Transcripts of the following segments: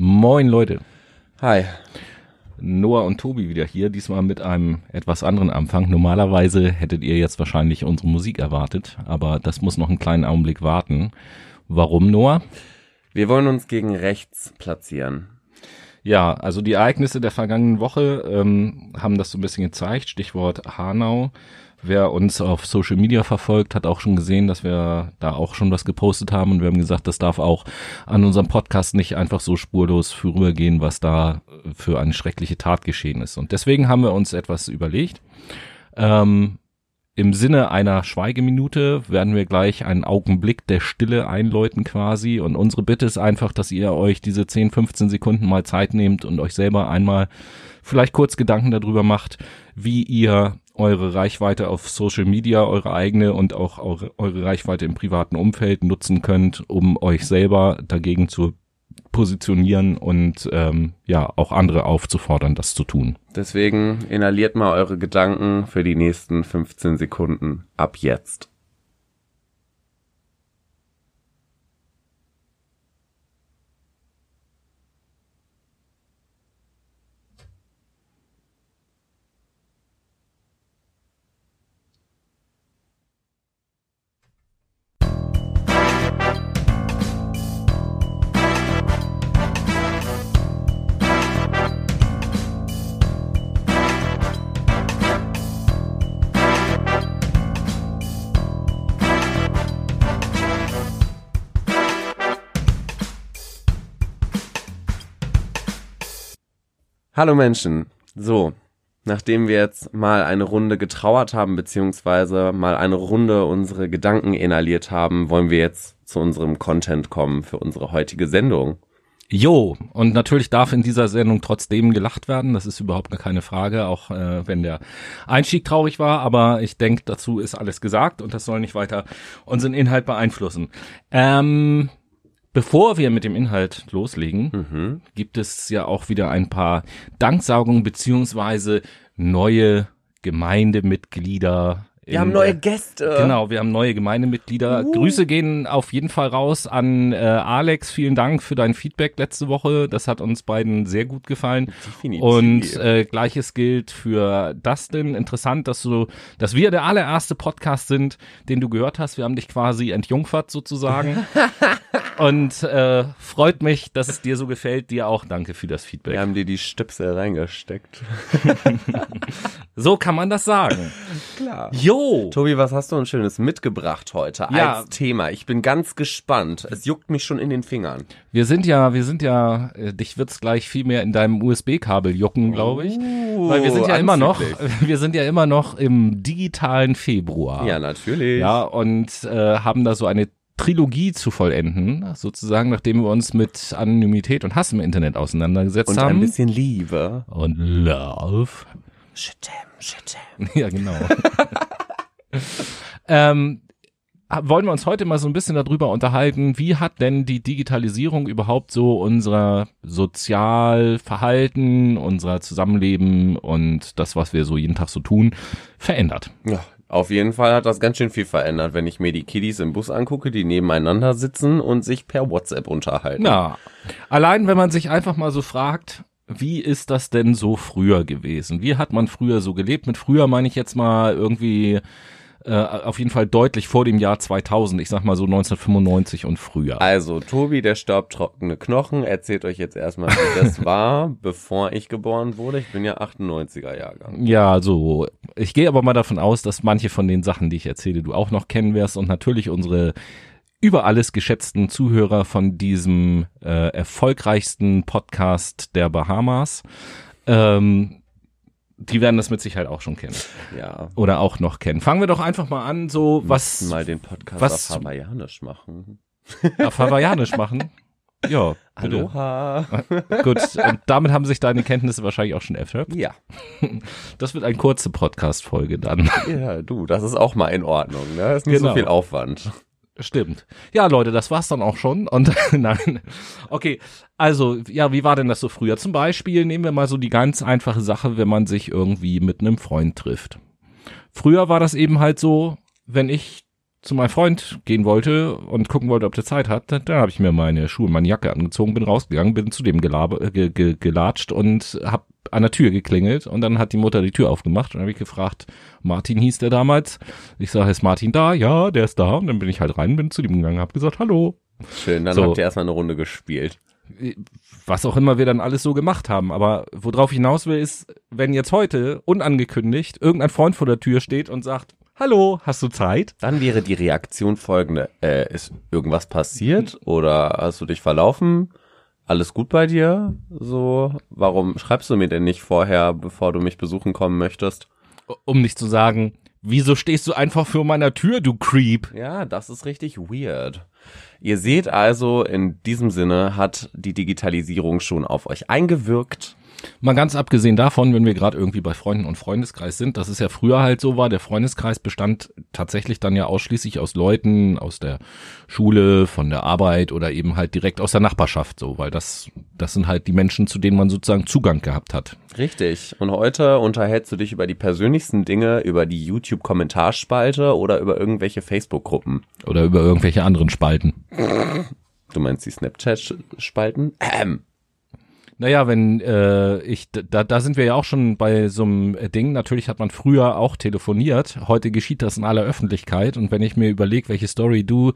Moin Leute. Hi. Noah und Tobi wieder hier, diesmal mit einem etwas anderen Anfang. Normalerweise hättet ihr jetzt wahrscheinlich unsere Musik erwartet, aber das muss noch einen kleinen Augenblick warten. Warum, Noah? Wir wollen uns gegen rechts platzieren. Ja, also die Ereignisse der vergangenen Woche ähm, haben das so ein bisschen gezeigt. Stichwort Hanau. Wer uns auf Social Media verfolgt, hat auch schon gesehen, dass wir da auch schon was gepostet haben und wir haben gesagt, das darf auch an unserem Podcast nicht einfach so spurlos vorübergehen, was da für eine schreckliche Tat geschehen ist. Und deswegen haben wir uns etwas überlegt. Ähm, im Sinne einer Schweigeminute werden wir gleich einen Augenblick der Stille einläuten quasi. Und unsere Bitte ist einfach, dass ihr euch diese 10, 15 Sekunden mal Zeit nehmt und euch selber einmal vielleicht kurz Gedanken darüber macht, wie ihr eure Reichweite auf Social Media, eure eigene und auch eure, eure Reichweite im privaten Umfeld nutzen könnt, um euch selber dagegen zu positionieren und ähm, ja auch andere aufzufordern, das zu tun. Deswegen inhaliert mal eure Gedanken für die nächsten 15 Sekunden ab jetzt. Hallo Menschen. So, nachdem wir jetzt mal eine Runde getrauert haben, beziehungsweise mal eine Runde unsere Gedanken inhaliert haben, wollen wir jetzt zu unserem Content kommen für unsere heutige Sendung. Jo, und natürlich darf in dieser Sendung trotzdem gelacht werden, das ist überhaupt gar keine Frage, auch äh, wenn der Einstieg traurig war, aber ich denke, dazu ist alles gesagt und das soll nicht weiter unseren Inhalt beeinflussen. Ähm, Bevor wir mit dem Inhalt loslegen, mhm. gibt es ja auch wieder ein paar Danksaugungen beziehungsweise neue Gemeindemitglieder wir haben neue Gäste. Genau, wir haben neue Gemeindemitglieder. Uh. Grüße gehen auf jeden Fall raus an äh, Alex. Vielen Dank für dein Feedback letzte Woche. Das hat uns beiden sehr gut gefallen. Definitiv. Und äh, gleiches gilt für Dustin. Interessant, dass du, dass wir der allererste Podcast sind, den du gehört hast. Wir haben dich quasi entjungfert sozusagen. Und äh, freut mich, dass es dir so gefällt. Dir auch danke für das Feedback. Wir haben dir die Stöpsel reingesteckt. so kann man das sagen. Klar. Jo, Tobi, was hast du uns Schönes mitgebracht heute ja. als Thema? Ich bin ganz gespannt. Es juckt mich schon in den Fingern. Wir sind ja, wir sind ja, äh, dich wird's gleich viel mehr in deinem USB-Kabel jucken, glaube ich. Uh, Weil wir sind ja anzüglich. immer noch, wir sind ja immer noch im digitalen Februar. Ja, natürlich. Ja, und äh, haben da so eine Trilogie zu vollenden, sozusagen, nachdem wir uns mit Anonymität und Hass im Internet auseinandergesetzt und haben. Und ein bisschen Liebe. Und Love. Shitem, shitem. Ja, genau. ähm, wollen wir uns heute mal so ein bisschen darüber unterhalten, wie hat denn die Digitalisierung überhaupt so unser Sozialverhalten, unser Zusammenleben und das, was wir so jeden Tag so tun, verändert? Ja, auf jeden Fall hat das ganz schön viel verändert, wenn ich mir die Kiddies im Bus angucke, die nebeneinander sitzen und sich per WhatsApp unterhalten. Ja, allein wenn man sich einfach mal so fragt, wie ist das denn so früher gewesen? Wie hat man früher so gelebt? Mit früher meine ich jetzt mal irgendwie äh, auf jeden Fall deutlich vor dem Jahr 2000, ich sag mal so 1995 und früher. Also, Tobi, der staubtrockene Knochen, erzählt euch jetzt erstmal, wie das war, bevor ich geboren wurde. Ich bin ja 98er Jahrgang. Ja, so. Ich gehe aber mal davon aus, dass manche von den Sachen, die ich erzähle, du auch noch kennen wirst und natürlich unsere über alles geschätzten Zuhörer von diesem äh, erfolgreichsten Podcast der Bahamas. Ähm, die werden das mit Sicherheit auch schon kennen. Ja. Oder auch noch kennen. Fangen wir doch einfach mal an, so was. mal den Podcast was, auf Hawaiianisch machen. Auf Hawaiianisch machen? Ja. Bitte. Aloha. Gut, und damit haben sich deine Kenntnisse wahrscheinlich auch schon erschöpft. Ja. Das wird eine kurze Podcast-Folge dann. Ja, du, das ist auch mal in Ordnung, ne? Das ist nicht genau. so viel Aufwand. Stimmt. Ja, Leute, das war's dann auch schon. Und nein. Okay, also, ja, wie war denn das so früher? Zum Beispiel nehmen wir mal so die ganz einfache Sache, wenn man sich irgendwie mit einem Freund trifft. Früher war das eben halt so, wenn ich zu meinem Freund gehen wollte und gucken wollte, ob der Zeit hat, dann, dann habe ich mir meine Schuhe, meine Jacke angezogen, bin rausgegangen, bin zu dem gelabe, ge, ge, gelatscht und habe an der Tür geklingelt und dann hat die Mutter die Tür aufgemacht und habe ich gefragt, Martin hieß der damals. Ich sage, ist Martin da? Ja, der ist da. Und dann bin ich halt rein, bin zu dem gegangen, habe gesagt, hallo. Schön, dann So. habt ihr erstmal eine Runde gespielt. was auch immer wir dann alles so gemacht haben. Aber worauf ich hinaus will, ist, wenn jetzt heute unangekündigt irgendein Freund vor der Tür steht und sagt, hallo, hast du Zeit? Dann wäre die Reaktion folgende. Äh, ist irgendwas passiert oder hast du dich verlaufen? Alles gut bei dir? So, warum schreibst du mir denn nicht vorher, bevor du mich besuchen kommen möchtest? Um nicht zu sagen, wieso stehst du einfach vor meiner Tür, du Creep? Ja, das ist richtig weird. Ihr seht also, in diesem Sinne hat die Digitalisierung schon auf euch eingewirkt. Mal ganz abgesehen davon, wenn wir gerade irgendwie bei Freunden und Freundeskreis sind, dass es ja früher halt so war, der Freundeskreis bestand tatsächlich dann ja ausschließlich aus Leuten aus der Schule, von der Arbeit oder eben halt direkt aus der Nachbarschaft so, weil das, das sind halt die Menschen, zu denen man sozusagen Zugang gehabt hat. Richtig. Und heute unterhältst du dich über die persönlichsten Dinge, über die YouTube-Kommentarspalte oder über irgendwelche Facebook-Gruppen. Oder über irgendwelche anderen Spalten. Du meinst die Snapchat-Spalten? Ähm. Naja, wenn äh, ich, da, da sind wir ja auch schon bei so einem Ding. Natürlich hat man früher auch telefoniert. Heute geschieht das in aller Öffentlichkeit. Und wenn ich mir überlege, welche Story du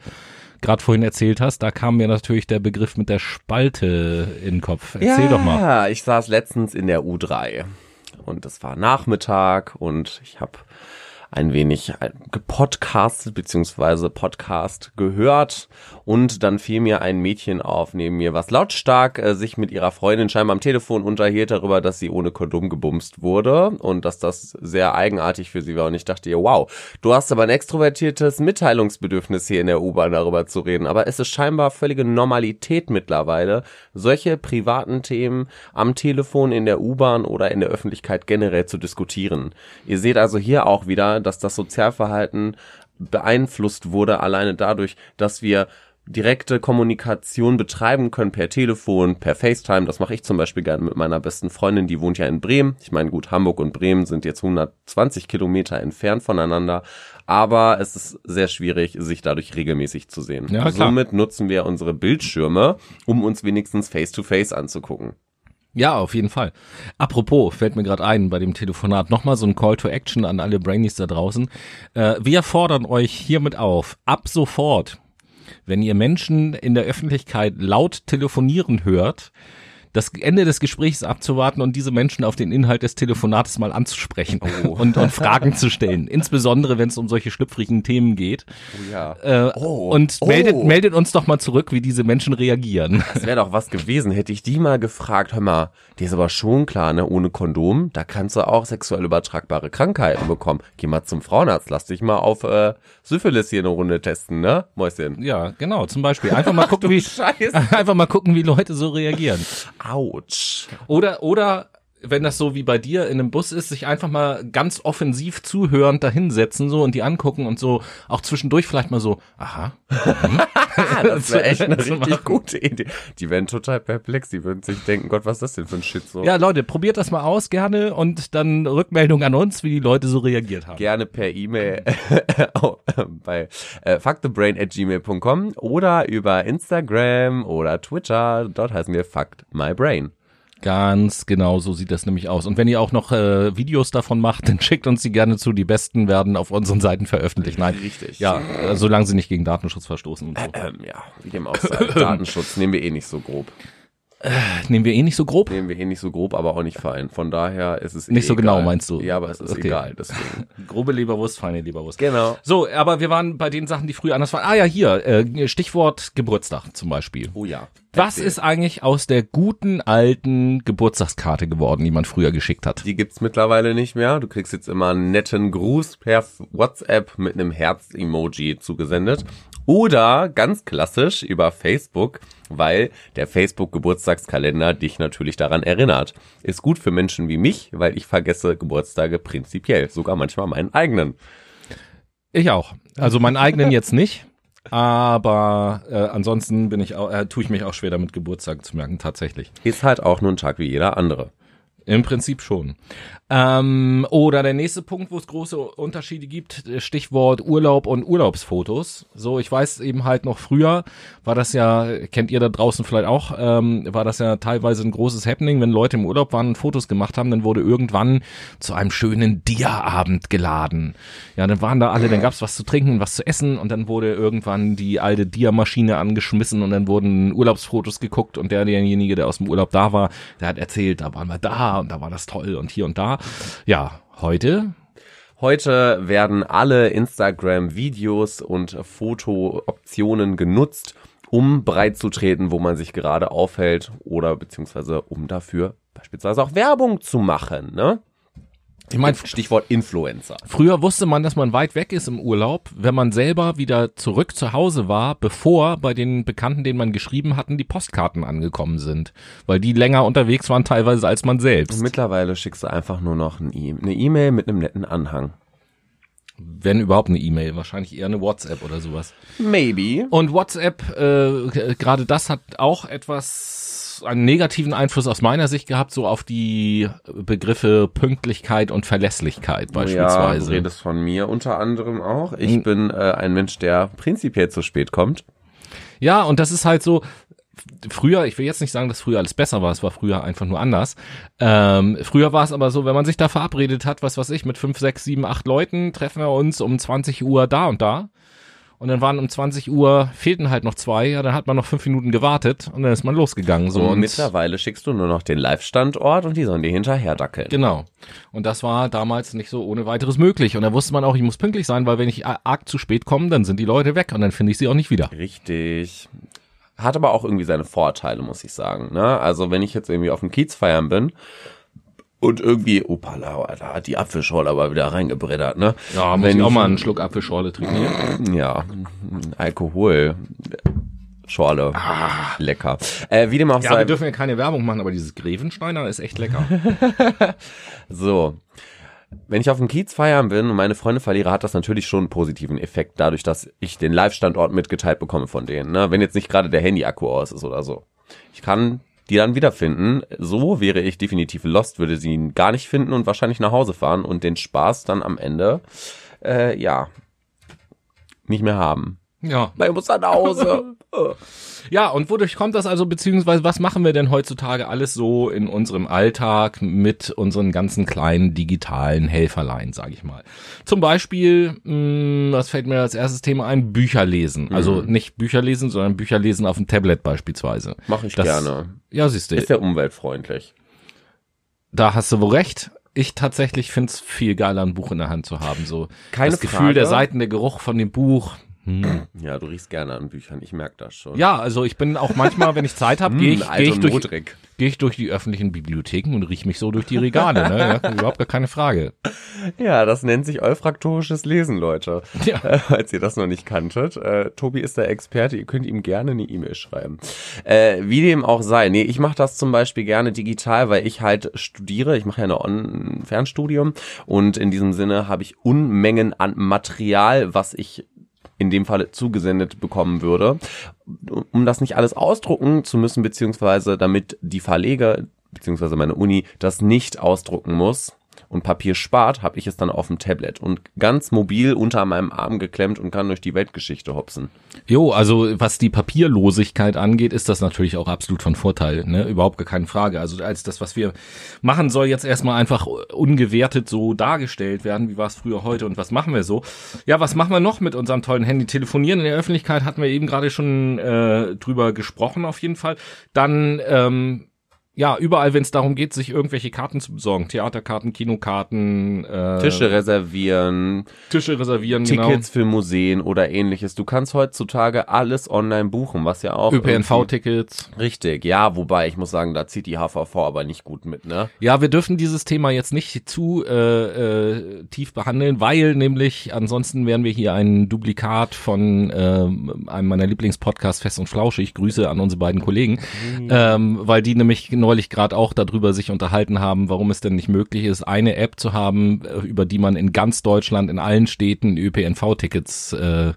gerade vorhin erzählt hast, da kam mir natürlich der Begriff mit der Spalte in den Kopf. Erzähl ja, doch mal. Ja, ich saß letztens in der U3 und es war Nachmittag und ich habe ein wenig gepodcastet beziehungsweise Podcast gehört. Und dann fiel mir ein Mädchen auf neben mir, was lautstark äh, sich mit ihrer Freundin scheinbar am Telefon unterhielt darüber, dass sie ohne Kondom gebumst wurde und dass das sehr eigenartig für sie war. Und ich dachte ihr, wow, du hast aber ein extrovertiertes Mitteilungsbedürfnis hier in der U-Bahn darüber zu reden, aber es ist scheinbar völlige Normalität mittlerweile, solche privaten Themen am Telefon in der U-Bahn oder in der Öffentlichkeit generell zu diskutieren. Ihr seht also hier auch wieder, dass das Sozialverhalten beeinflusst wurde, alleine dadurch, dass wir direkte Kommunikation betreiben können per Telefon, per FaceTime. Das mache ich zum Beispiel gerne mit meiner besten Freundin, die wohnt ja in Bremen. Ich meine, gut, Hamburg und Bremen sind jetzt 120 Kilometer entfernt voneinander, aber es ist sehr schwierig, sich dadurch regelmäßig zu sehen. Ja. Somit nutzen wir unsere Bildschirme, um uns wenigstens face-to-face anzugucken. Ja, auf jeden Fall. Apropos, fällt mir gerade ein bei dem Telefonat nochmal so ein Call to Action an alle Brainies da draußen. Äh, wir fordern euch hiermit auf, ab sofort, wenn ihr Menschen in der Öffentlichkeit laut telefonieren hört, das Ende des Gesprächs abzuwarten und diese Menschen auf den Inhalt des Telefonates mal anzusprechen und, und Fragen zu stellen. Insbesondere, wenn es um solche schlüpfrigen Themen geht. Oh ja. Äh, Oh. Und Oh. meldet, meldet uns doch mal zurück, wie diese Menschen reagieren. Das wäre doch was gewesen, hätte ich die mal gefragt, hör mal, dir ist aber schon klar, ne, ohne Kondom, da kannst du auch sexuell übertragbare Krankheiten bekommen. Geh mal zum Frauenarzt, lass dich mal auf äh, Syphilis hier eine Runde testen, ne, Mäuschen? Ja, genau, zum Beispiel. Einfach mal gucken, wie, Scheiße. einfach mal gucken, wie Leute so reagieren. Autsch. Oder, oder, wenn das so wie bei dir in einem Bus ist, sich einfach mal ganz offensiv zuhörend dahinsetzen so und die angucken und so auch zwischendurch vielleicht mal so, aha, Ah, das wäre echt eine richtig gute Idee. Die wären total perplex, die würden sich denken, Gott, was ist das denn für ein Shit so? ja Leute, probiert das mal aus gerne und dann Rückmeldung an uns, wie die Leute so reagiert haben. Gerne per E-Mail oh, bei äh, fuckthebrain at gmail.com oder über Instagram oder Twitter. Dort heißen wir Fucked My Brain. Ganz genau, so sieht das nämlich aus. Und wenn ihr auch noch äh, Videos davon macht, dann schickt uns die gerne zu. Die besten werden auf unseren Seiten veröffentlicht. Nein, Richtig. Ja, äh, solange sie nicht gegen Datenschutz verstoßen und so. Ähm, ja, wie dem auch sei. Datenschutz nehmen wir eh nicht so grob. Nehmen wir eh nicht so grob. Nehmen wir eh nicht so grob, aber auch nicht fein. Von daher ist es eh Nicht so egal. genau, meinst du? Ja, aber es ist Okay. egal. Deswegen. Grobe Leberwurst, feine Leberwurst. Genau. So, aber wir waren bei den Sachen, die früher anders waren. Ah ja, hier, äh, Stichwort Geburtstag zum Beispiel. Oh ja. Was ist eigentlich aus der guten alten Geburtstagskarte geworden, die man früher geschickt hat? Die gibt's mittlerweile nicht mehr. Du kriegst jetzt immer einen netten Gruß per WhatsApp mit einem Herz-Emoji zugesendet. Oder ganz klassisch über Facebook, weil der Facebook-Geburtstagskalender dich natürlich daran erinnert. Ist gut für Menschen wie mich, weil ich vergesse Geburtstage prinzipiell, sogar manchmal meinen eigenen. Ich auch. Also meinen eigenen jetzt nicht. Aber äh, ansonsten bin ich auch, äh, tue ich mich auch schwer damit, Geburtstag zu merken, tatsächlich. Ist halt auch nur ein Tag wie jeder andere. Im Prinzip schon. Ähm, oder der nächste Punkt, wo es große Unterschiede gibt, Stichwort Urlaub und Urlaubsfotos. So, ich weiß eben halt noch früher, war das ja, kennt ihr da draußen vielleicht auch, ähm, war das ja teilweise ein großes Happening, wenn Leute im Urlaub waren und Fotos gemacht haben, dann wurde irgendwann zu einem schönen Dia-Abend geladen. Ja, dann waren da alle, dann gab's was zu trinken, was zu essen und dann wurde irgendwann die alte Dia-Maschine angeschmissen und dann wurden Urlaubsfotos geguckt und der, derjenige, der aus dem Urlaub da war, der hat erzählt, da waren wir da und da war das toll und hier und da. Ja, heute Heute werden alle Instagram-Videos und Foto-Optionen genutzt, um breit zu treten, wo man sich gerade aufhält oder beziehungsweise um dafür beispielsweise auch Werbung zu machen. Ne? Ich meine, Stichwort Influencer. Früher wusste man, dass man weit weg ist im Urlaub, wenn man selber wieder zurück zu Hause war, bevor bei den Bekannten, denen man geschrieben hatten, die Postkarten angekommen sind. Weil die länger unterwegs waren teilweise als man selbst. Mittlerweile schickst du einfach nur noch e eine E-Mail mit einem netten Anhang. Wenn überhaupt eine E-Mail, wahrscheinlich eher eine WhatsApp oder sowas. Maybe. Und WhatsApp, äh, gerade das hat auch etwas einen negativen Einfluss aus meiner Sicht gehabt, so auf die Begriffe Pünktlichkeit und Verlässlichkeit beispielsweise. Ja, du redest von mir unter anderem auch. Ich hm. bin äh, ein Mensch, der prinzipiell zu spät kommt. Ja, und das ist halt so, früher, ich will jetzt nicht sagen, dass früher alles besser war, es war früher einfach nur anders. Ähm, früher war es aber so, wenn man sich da verabredet hat, was weiß ich, mit fünf, sechs, sieben, acht Leuten treffen wir uns um 20 Uhr da und da und dann waren um 20 Uhr, fehlten halt noch zwei, ja, dann hat man noch fünf Minuten gewartet und dann ist man losgegangen. So. Und, und mittlerweile schickst du nur noch den Live-Standort und die sollen dir hinterher dackeln. Genau. Und das war damals nicht so ohne weiteres möglich. Und da wusste man auch, ich muss pünktlich sein, weil wenn ich arg zu spät komme, dann sind die Leute weg und dann finde ich sie auch nicht wieder. Richtig. Hat aber auch irgendwie seine Vorteile, muss ich sagen. Ne? Also wenn ich jetzt irgendwie auf dem Kiez feiern bin und irgendwie, opala, da hat die Apfelschorle aber wieder reingebreddert, ne? Ja, muss Wenn ich auch mal einen Schluck Apfelschorle trinken. Ja, Alkohol. Schorle. Ah. Lecker. Äh, wie dem auch ja, sei. wir dürfen ja keine Werbung machen, aber dieses Grevensteiner ist echt lecker. so. Wenn ich auf dem Kiez feiern bin und meine Freunde verliere, hat das natürlich schon einen positiven Effekt, dadurch, dass ich den Live-Standort mitgeteilt bekomme von denen. Ne? Wenn jetzt nicht gerade der Handy-Akku aus ist oder so. Ich kann die dann wiederfinden. So wäre ich definitiv lost, würde sie ihn gar nicht finden und wahrscheinlich nach Hause fahren und den Spaß dann am Ende, äh, ja, nicht mehr haben. Ja. Weil ich muss dann nach Hause. ja, und wodurch kommt das also, beziehungsweise was machen wir denn heutzutage alles so in unserem Alltag mit unseren ganzen kleinen digitalen Helferlein, sage ich mal. Zum Beispiel, mh, hm, was fällt mir als erstes Thema ein? Bücher lesen. Mhm. Also nicht Bücher lesen, sondern Bücher lesen auf dem Tablet beispielsweise. Mache ich das, gerne. Ja, siehst du. Ist ja umweltfreundlich. Da hast du wohl recht ich tatsächlich find's viel geiler, ein Buch in der Hand zu haben. So Keine das Gefühl Frage. der Seiten, der Geruch von dem Buch. Hm. Ja, du riechst gerne an Büchern, ich merke das schon. Ja, also ich bin auch manchmal, wenn ich Zeit habe, gehe ich, geh ich, durch, geh ich durch die öffentlichen Bibliotheken und riech mich so durch die Regale. Ne? Ja, überhaupt gar keine Frage. Ja, das nennt sich olfaktorisches Lesen, Leute. Ja. Äh, als ihr das noch nicht kanntet. Äh, Tobi ist der Experte, ihr könnt ihm gerne eine E-Mail schreiben. Äh, wie dem auch sei. Nee, ich mache das zum Beispiel gerne digital, weil ich halt studiere. Ich mache ja ein Fernstudium und in diesem Sinne habe ich Unmengen an Material, was ich in dem Falle zugesendet bekommen würde, um das nicht alles ausdrucken zu müssen, beziehungsweise damit die Verleger, beziehungsweise meine Uni das nicht ausdrucken muss, und Papier spart, habe ich es dann auf dem Tablet und ganz mobil unter meinem Arm geklemmt und kann durch die Weltgeschichte hopsen. Jo, also was die Papierlosigkeit angeht, ist das natürlich auch absolut von Vorteil, ne? Überhaupt gar keine Frage. Also als das, was wir machen, soll jetzt erstmal einfach ungewertet so dargestellt werden, wie war es früher heute und was machen wir so? Ja, was machen wir noch mit unserem tollen Handy? Telefonieren in der Öffentlichkeit hatten wir eben gerade schon äh, drüber gesprochen auf jeden Fall. Dann ähm, ja, überall, wenn es darum geht, sich irgendwelche Karten zu besorgen. Theaterkarten, Kinokarten, äh, Tische reservieren, Tische reservieren, Tickets genau. für Museen oder ähnliches. Du kannst heutzutage alles online buchen, was ja auch ÖPNV-Tickets. Richtig, ja, wobei ich muss sagen, da zieht die HVV aber nicht gut mit, ne? Ja, wir dürfen dieses Thema jetzt nicht zu äh, äh, tief behandeln, weil nämlich ansonsten wären wir hier ein Duplikat von äh, einem meiner Lieblingspodcasts Fest und Flauschig. Grüße an unsere beiden Kollegen, mhm. ähm, weil die nämlich neulich gerade auch darüber sich unterhalten haben, warum es denn nicht möglich ist, eine App zu haben, äh, über die man in ganz Deutschland, in allen Städten ÖPNV-Tickets äh,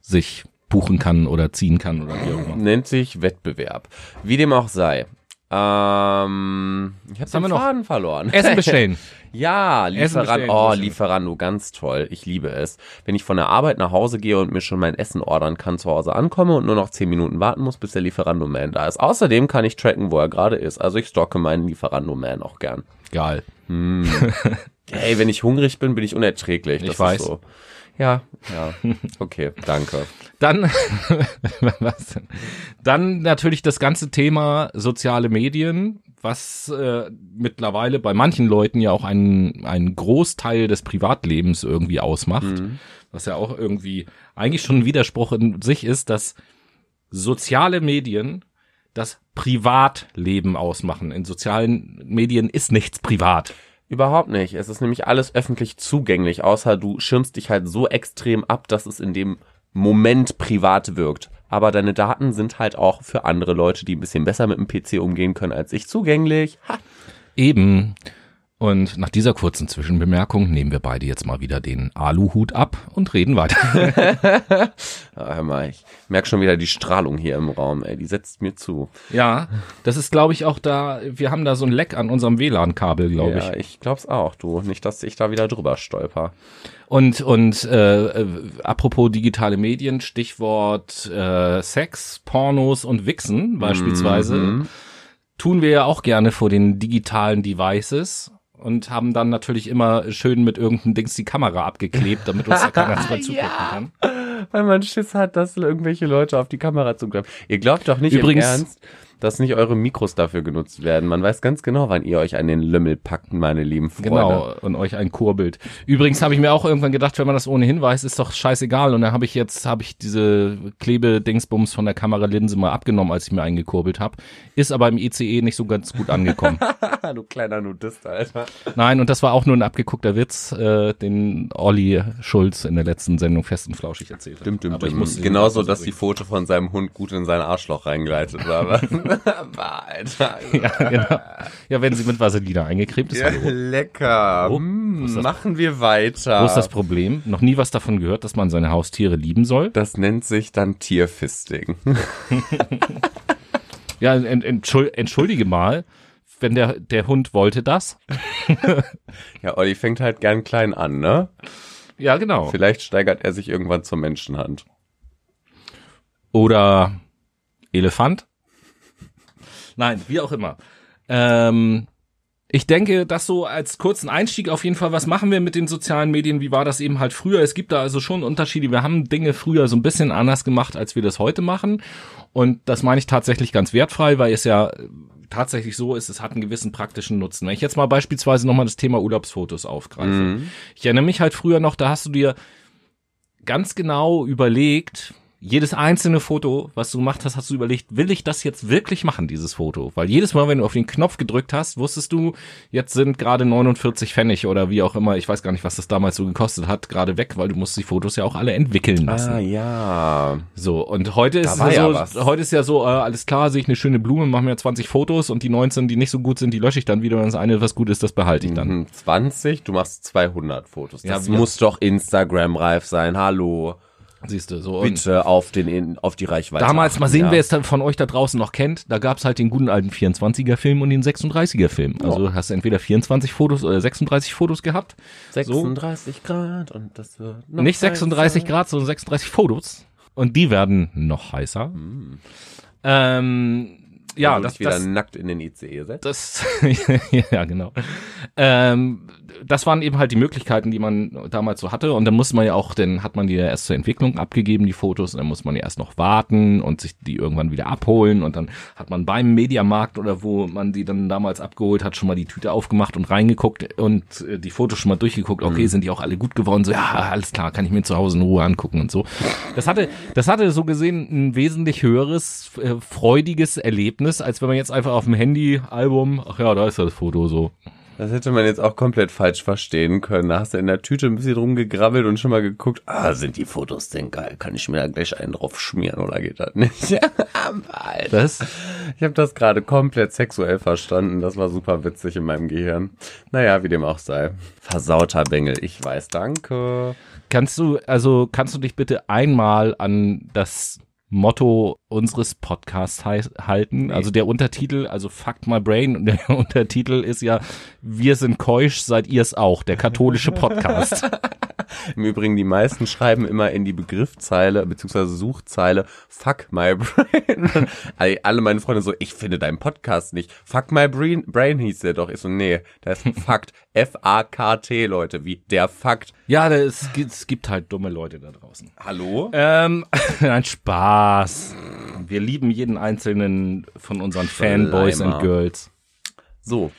sich buchen kann oder ziehen kann oder wie auch immer. Nennt sich Wettbewerb. Wie dem auch sei. Ähm, ich habe den wir noch? Faden verloren. Essen bestellen. Ja, Lieferando. Oh. Lieferando, ganz toll. Ich liebe es. Wenn ich von der Arbeit nach Hause gehe und mir schon mein Essen ordern kann, zu Hause ankomme und nur noch 10 Minuten warten muss, bis der Lieferando-Man da ist. Außerdem kann ich tracken, wo er gerade ist. Also ich stocke meinen Lieferando-Man auch gern. Geil. Hey, wenn ich hungrig bin, bin ich unerträglich. Ich Das weiß. Ist so. Ja, ja. Okay, danke. Dann, was denn? Dann natürlich das ganze Thema soziale Medien, was äh, mittlerweile bei manchen Leuten ja auch einen, einen Großteil des Privatlebens irgendwie ausmacht. Was ja auch irgendwie eigentlich schon ein Widerspruch in sich ist, dass soziale Medien das Privatleben ausmachen. In sozialen Medien ist nichts privat. Überhaupt nicht. Es ist nämlich alles öffentlich zugänglich, außer du schirmst dich halt so extrem ab, dass es in dem Moment privat wirkt. Aber deine Daten sind halt auch für andere Leute, die ein bisschen besser mit dem PC umgehen können als ich, zugänglich. Ha. Eben. Und nach dieser kurzen Zwischenbemerkung nehmen wir beide jetzt mal wieder den Aluhut ab und reden weiter. Ah, hör mal, ich merk schon wieder die Strahlung hier im Raum, ey, die setzt mir zu. Ja, das ist, glaube ich, auch da, wir haben da so ein Leck an unserem WLAN-Kabel, glaube ja, ich. ich glaub's auch, du. Nicht, dass ich da wieder drüber stolper. Und, und äh, äh, apropos digitale Medien, Stichwort äh, Sex, Pornos und Wichsen beispielsweise, Mhm. tun wir ja auch gerne vor den digitalen Devices und haben dann natürlich immer schön mit irgendeinem Dings die Kamera abgeklebt, damit uns da keiner mehr zugucken kann. Weil man Schiss hat, dass irgendwelche Leute auf die Kamera zugreifen. Ihr glaubt doch nicht Übrigens- im Ernst, dass nicht eure Mikros dafür genutzt werden. Man weiß ganz genau, wann ihr euch an den Lümmel packt, meine lieben Freunde. Genau, und euch ein Kurbelt. Übrigens habe ich mir auch irgendwann gedacht, wenn man das ohnehin weiß, ist doch scheißegal. Und dann habe ich jetzt, habe ich diese Klebedingsbums von der Kameralinse mal abgenommen, als ich mir eingekurbelt habe. Ist aber im ICE nicht so ganz gut angekommen. du kleiner Nudist, Alter. Nein, und das war auch nur ein abgeguckter Witz, äh, den Olli Schulz in der letzten Sendung fest und flauschig erzählt hat. Stimmt, stimmt, aber ich stimmt. Genauso, dass die. Foto von seinem Hund gut in sein Arschloch reingleitet war. Alter. Ja, genau. Ja, wenn sie mit Vaseline eingecremt ist. Ja, hallo. lecker. Oh, machen wir weiter. Wo ist das Problem? Noch nie was davon gehört, dass man seine Haustiere lieben soll? das nennt sich dann Tierfisting. Ja, ent, entschuld, entschuldige mal, wenn der, der Hund wollte das. Ja, Olli fängt halt gern klein an, ne? Ja, genau. Vielleicht steigert er sich irgendwann zur Menschenhand. Oder Elefant. Nein, wie auch immer. Ähm, ich denke, das so als kurzen Einstieg auf jeden Fall, was machen wir mit den sozialen Medien? Wie war das eben halt früher? Es gibt da also schon Unterschiede. Wir haben Dinge früher so ein bisschen anders gemacht, als wir das heute machen. Und das meine ich tatsächlich ganz wertfrei, weil es ja tatsächlich so ist, es hat einen gewissen praktischen Nutzen. Wenn ich jetzt mal beispielsweise nochmal das Thema Urlaubsfotos aufgreife. Ich erinnere mich halt früher noch, da hast du dir ganz genau überlegt, jedes einzelne Foto, was du gemacht hast, hast du überlegt, will ich das jetzt wirklich machen, dieses Foto? Weil jedes Mal, wenn du auf den Knopf gedrückt hast, wusstest du, jetzt sind gerade 49 Pfennig oder wie auch immer, ich weiß gar nicht, was das damals so gekostet hat, gerade weg, weil du musst die Fotos ja auch alle entwickeln lassen. Ah, ja. So, und heute ist ja ja so, was. heute ist ja so, äh, alles klar, sehe ich eine schöne Blume, mache mir 20 Fotos und die 19, die nicht so gut sind, die lösche ich dann wieder und das eine, was gut ist, das behalte ich dann. Hm, 20, du machst 200 Fotos. Ja, Das wir- muss doch Instagram-reif sein. Hallo. Siehst du, so. Und Bitte auf den auf die Reichweite. Damals, mal achten, sehen, ja. wer es von euch da draußen noch kennt, da gab's halt den guten alten 24er-Film und den 36er-Film. Also hast du entweder 24 Fotos oder 36 Fotos gehabt. 36 Grad und das wird noch Nicht 36 heißer. Grad, sondern 36 Fotos. Und die werden noch heißer. Ähm, ja, du das, wieder das, nackt in den ICE setzt. das, ja, genau. Ähm, das waren eben halt die Möglichkeiten, die man damals so hatte. Und dann muss man ja auch, dann hat man die ja erst zur Entwicklung abgegeben, die Fotos. Und dann muss man ja erst noch warten und sich die irgendwann wieder abholen. Und dann hat man beim Mediamarkt oder wo man die dann damals abgeholt hat, schon mal die Tüte aufgemacht und reingeguckt und äh, die Fotos schon mal durchgeguckt. Okay, sind die auch alle gut geworden? So, ja, alles klar, kann ich mir zu Hause in Ruhe angucken und so. Das hatte, das hatte so gesehen ein wesentlich höheres, äh, freudiges Erlebnis, als wenn man jetzt einfach auf dem Handy-Album, ach ja, da ist das Foto so. Das hätte man jetzt auch komplett falsch verstehen können. Da hast du in der Tüte ein bisschen rumgegrabbelt und schon mal geguckt, ah, sind die Fotos denn geil? Kann ich mir da gleich einen drauf schmieren oder geht das nicht? Das? Ich habe das gerade komplett sexuell verstanden. Das war super witzig in meinem Gehirn. Naja, wie dem auch sei. Versauter Bengel, ich weiß, danke. Kannst du, also kannst du dich bitte einmal an das Motto unseres Podcasts halten. Also der Untertitel, also Fuck My Brain, und der Untertitel ist ja Wir sind keusch, seid ihr es auch, der katholische Podcast. Im Übrigen, die meisten schreiben immer in die Begriffzeile bzw. Suchzeile Fuck My Brain. Alle meine Freunde so, ich finde deinen Podcast nicht. Fuck My Brain, Brain hieß der doch. Ich so, nee, das ist Fakt. F-A-K-T, Leute, wie der Fakt. Ja, es gibt, es gibt halt dumme Leute da draußen. Hallo? Ähm, ein Spaß. Wir lieben jeden einzelnen von unseren Fanboys und Girls. So.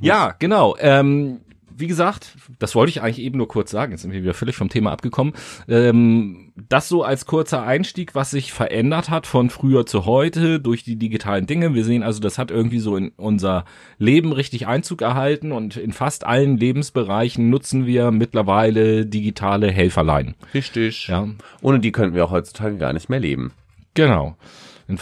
Ja, genau. Ähm, wie gesagt, das wollte ich eigentlich eben nur kurz sagen, jetzt sind wir wieder völlig vom Thema abgekommen. Ähm, das so als kurzer Einstieg, was sich verändert hat von früher zu heute durch die digitalen Dinge. Wir sehen also, das hat irgendwie so in unser Leben richtig Einzug erhalten und in fast allen Lebensbereichen nutzen wir mittlerweile digitale Helferlein. Richtig. Ja. Ohne die könnten wir auch heutzutage gar nicht mehr leben. Genau in,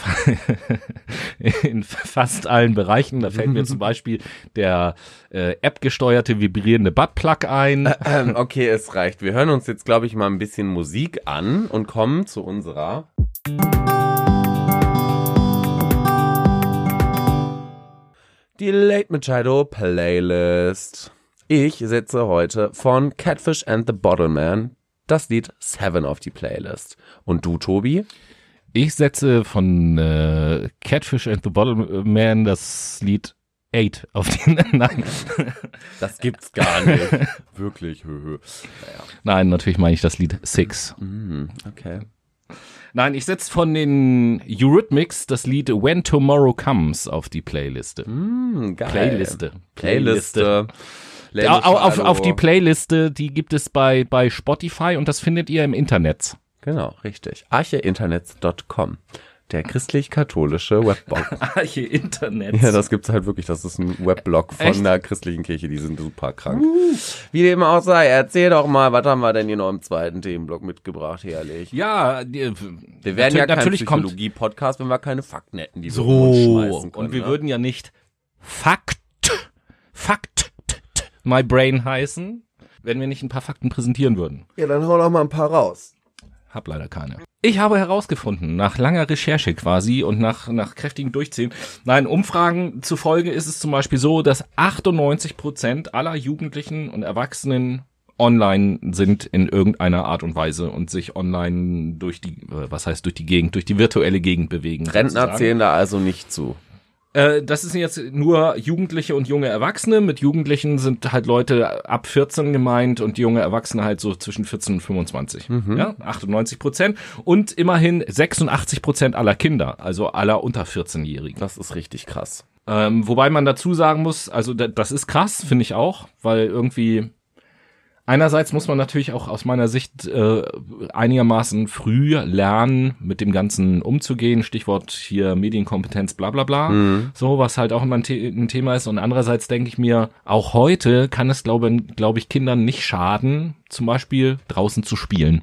in fast allen Bereichen. Da fällt mir zum Beispiel der äh, App-gesteuerte vibrierende Buttplug ein. Ähm, okay, es reicht. Wir hören uns jetzt, glaube ich, mal ein bisschen Musik an und kommen zu unserer Die Late Machado Playlist. Ich setze heute von Catfish and the Bottleman das Lied Seven auf die Playlist. Und du, Tobi? Ich setze von äh, Catfish and the Bottle Man das Lied 8 auf den. Nein. Das gibt's gar nicht. Wirklich. Naja. Nein, natürlich meine ich das Lied 6. Mm, okay. Nein, ich setze von den Eurythmics das Lied When Tomorrow Comes auf die Playliste. Mm, geil. Playliste. Playliste. Playliste. Auf, auf, auf die Playliste, die gibt es bei, bei Spotify und das findet ihr im Internet. Genau, richtig. Archeinternets.com. Der christlich-katholische Webblog. Arche Internet. Ja, das gibt's halt wirklich. Das ist ein Webblog von Echt? der christlichen Kirche. Die sind super krank. Uh. Wie dem auch sei, erzähl doch mal, was haben wir denn hier noch im zweiten Themenblock mitgebracht, herrlich? Ja, die, wir werden ja kein Psychologie-Podcast, wenn wir keine Fakten hätten, die wir so, schmeißen können. Und wir ne? würden ja nicht Fakt, Fakt, my brain heißen, wenn wir nicht ein paar Fakten präsentieren würden. Ja, dann hau doch mal ein paar raus. Hab leider keine. Ich habe herausgefunden, nach langer Recherche quasi und nach, nach kräftigen Durchziehen, nein, Umfragen zufolge ist es zum Beispiel so, dass 98 Prozent aller Jugendlichen und Erwachsenen online sind in irgendeiner Art und Weise und sich online durch die, äh, was heißt durch die Gegend, durch die virtuelle Gegend bewegen. Rentner zählen da also nicht zu. Äh, das ist jetzt nur Jugendliche und junge Erwachsene. Mit Jugendlichen sind halt Leute ab 14 gemeint und junge Erwachsene halt so zwischen 14 und 25. Mhm. Ja, 98 Prozent. Und immerhin 86 Prozent aller Kinder, also aller unter 14-Jährigen. Das ist richtig krass. Ähm, wobei man dazu sagen muss, also das ist krass, finde ich auch, weil irgendwie Einerseits muss man natürlich auch aus meiner Sicht äh, einigermaßen früh lernen, mit dem Ganzen umzugehen. Stichwort hier Medienkompetenz, bla bla bla. Mhm. So, was halt auch immer ein, The ein, Thema ist. Und andererseits denke ich mir, auch heute kann es, glaube glaub ich, Kindern nicht schaden, zum Beispiel draußen zu spielen.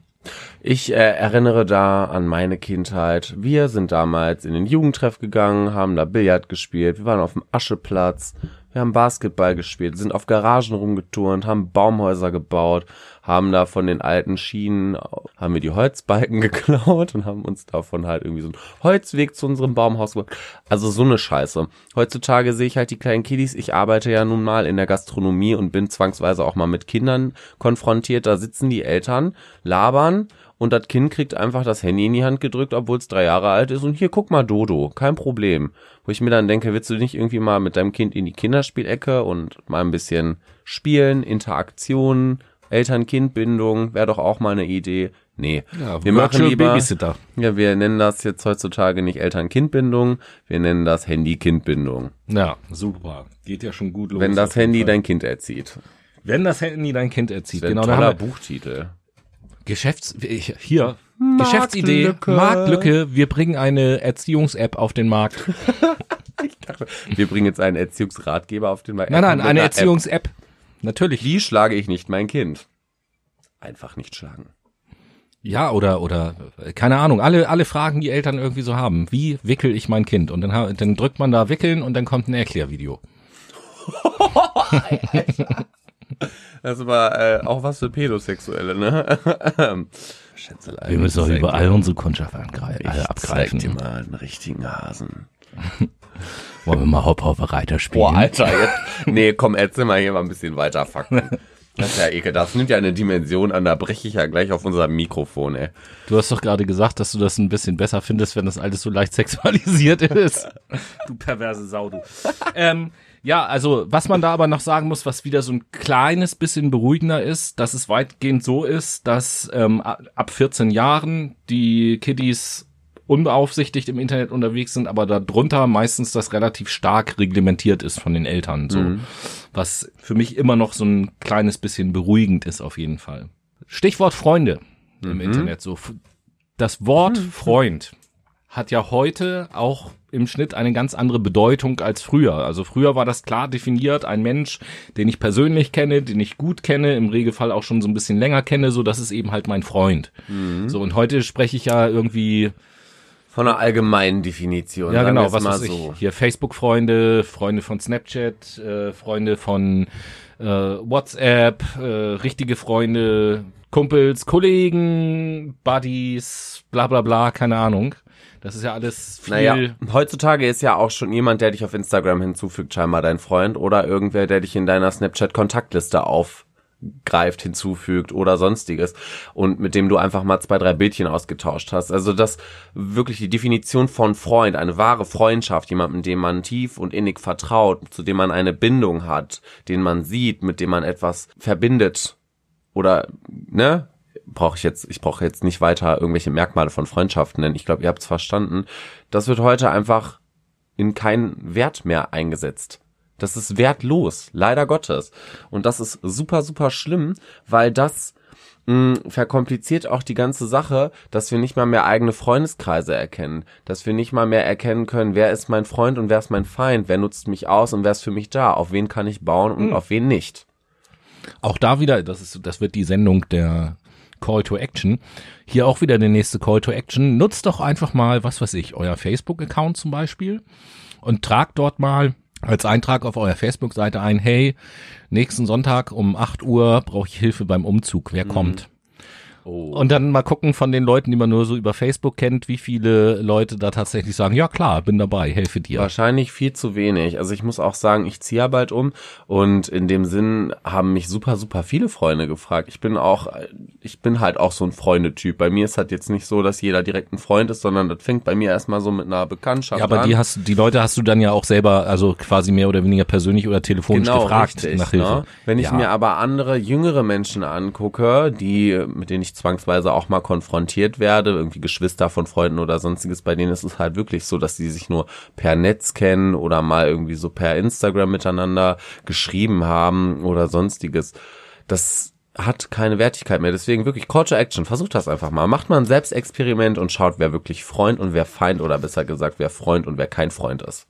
Ich äh, erinnere da an meine Kindheit. Wir sind damals in den Jugendtreff gegangen, haben da Billard gespielt, wir waren auf dem Ascheplatz, wir haben Basketball gespielt, sind auf Garagen rumgeturnt, haben Baumhäuser gebaut, haben da von den alten Schienen, haben wir die Holzbalken geklaut und haben uns davon halt irgendwie so einen Holzweg zu unserem Baumhaus gemacht. Also so eine Scheiße. Heutzutage sehe ich halt die kleinen Kiddies. Ich arbeite ja nun mal in der Gastronomie und bin zwangsweise auch mal mit Kindern konfrontiert. Da sitzen die Eltern, labern und das Kind kriegt einfach das Handy in die Hand gedrückt, obwohl es drei Jahre alt ist und hier guck mal Dodo, kein Problem. Wo ich mir dann denke, willst du nicht irgendwie mal mit deinem Kind in die Kinderspielecke und mal ein bisschen spielen, Interaktionen, Eltern-Kind-Bindung, wäre doch auch mal eine Idee. Nee, ja, wir machen lieber, Babysitter. ja, wir nennen das jetzt heutzutage nicht Eltern-Kind-Bindung, wir nennen das Handy-Kind-Bindung. Ja, super. Geht ja schon gut los. Wenn das Handy dein Kind erzieht. Wenn das Handy dein Kind erzieht, das genau. Ein toller Buchtitel. Geschäfts hier Geschäftsidee Marktlücke. Wir bringen eine Erziehungs-App auf den Markt. ich dachte, wir bringen jetzt einen Erziehungsratgeber auf den Markt. Nein, nein, eine Erziehungs-App. Natürlich. Wie schlage ich nicht mein Kind? Einfach nicht schlagen. Ja, oder, oder, keine Ahnung, alle, alle Fragen, die Eltern irgendwie so haben. Wie wickel ich mein Kind? Und dann, dann drückt man da wickeln und dann kommt ein Erklärvideo. Das war äh, auch was für Pädosexuelle, ne? Schätzelein. Wir müssen doch überall unsere Kundschaft angreifen, ich abgreifen. Zeig dir mal einen richtigen Hasen. Wollen wir mal Hop Hop Reiter spielen? Boah, Alter, jetzt. Nee, komm, erzähl mal hier mal ein bisschen weiter Fakten. Das ist ja ekel. Das nimmt ja eine Dimension an, da breche ich ja gleich auf unser Mikrofon, ey. Du hast doch gerade gesagt, dass du das ein bisschen besser findest, wenn das alles so leicht sexualisiert ist. du perverse Sau, du. ähm, ja, also was man da aber noch sagen muss, was wieder so ein kleines bisschen beruhigender ist, dass es weitgehend so ist, dass ähm, ab 14 Jahren die Kiddies unbeaufsichtigt im Internet unterwegs sind, aber darunter meistens das relativ stark reglementiert ist von den Eltern. So, mhm. was für mich immer noch so ein kleines bisschen beruhigend ist auf jeden Fall. Stichwort Freunde mhm. im Internet. So, das Wort mhm. Freund hat ja heute auch im Schnitt eine ganz andere Bedeutung als früher. Also früher war das klar definiert, ein Mensch, den ich persönlich kenne, den ich gut kenne, im Regelfall auch schon so ein bisschen länger kenne, so das ist eben halt mein Freund. Mhm. So und heute spreche ich ja irgendwie von einer allgemeinen Definition. Ja, genau, was mal so. Ich. Hier Facebook-Freunde, Freunde von Snapchat, äh, Freunde von äh, WhatsApp, äh, richtige Freunde, Kumpels, Kollegen, Buddies, bla bla bla, keine Ahnung. Das ist ja alles viel. Naja, heutzutage ist ja auch schon jemand, der dich auf Instagram hinzufügt, scheinbar dein Freund oder irgendwer, der dich in deiner Snapchat-Kontaktliste auf greift, hinzufügt oder sonstiges und mit dem du einfach mal zwei, drei Bildchen ausgetauscht hast. Also das wirklich die Definition von Freund, eine wahre Freundschaft, jemandem, dem man tief und innig vertraut, zu dem man eine Bindung hat, den man sieht, mit dem man etwas verbindet oder, ne? Brauche ich jetzt, ich brauche jetzt nicht weiter irgendwelche Merkmale von Freundschaften nennen. Ich glaube, ihr habt es verstanden. Das wird heute einfach in keinen Wert mehr eingesetzt. Das ist wertlos, leider Gottes. Und das ist super, super schlimm, weil das mh, hm, verkompliziert auch die ganze Sache, dass wir nicht mal mehr eigene Freundeskreise erkennen, dass wir nicht mal mehr erkennen können, wer ist mein Freund und wer ist mein Feind, wer nutzt mich aus und wer ist für mich da, auf wen kann ich bauen und mhm. auf wen nicht. Auch da wieder, das ist, das wird die Sendung der Call to Action. Hier auch wieder der nächste Call to Action. Nutzt doch einfach mal, was weiß ich, euer Facebook-Account zum Beispiel und tragt dort mal als Eintrag auf eurer Facebook-Seite ein, hey, nächsten Sonntag um 8 Uhr brauche ich Hilfe beim Umzug, wer mhm. kommt? Oh. Und dann mal gucken von den Leuten, die man nur so über Facebook kennt, wie viele Leute da tatsächlich sagen, ja klar, bin dabei, helfe dir. Wahrscheinlich viel zu wenig. Also ich muss auch sagen, ich ziehe ja bald um und in dem Sinn haben mich super, super viele Freunde gefragt. Ich bin auch, ich bin halt auch so ein Freundetyp. Bei mir ist halt jetzt nicht so, dass jeder direkt ein Freund ist, sondern das fängt bei mir erstmal so mit einer Bekanntschaft an. Ja, aber an. die hast, die Leute hast du dann ja auch selber, also quasi mehr oder weniger persönlich oder telefonisch genau, gefragt richtig, nach Hilfe. Ne? Wenn ich ja. mir aber andere jüngere Menschen angucke, die, mit denen ich zwangsweise auch mal konfrontiert werde, irgendwie Geschwister von Freunden oder sonstiges, bei denen ist es halt wirklich so, dass die sich nur per Netz kennen oder mal irgendwie so per Instagram miteinander geschrieben haben oder sonstiges. Das hat keine Wertigkeit mehr. Deswegen wirklich Call to Action. Versucht das einfach mal. Macht mal ein Selbstexperiment und schaut, wer wirklich Freund und wer Feind oder besser gesagt, wer Freund und wer kein Freund ist.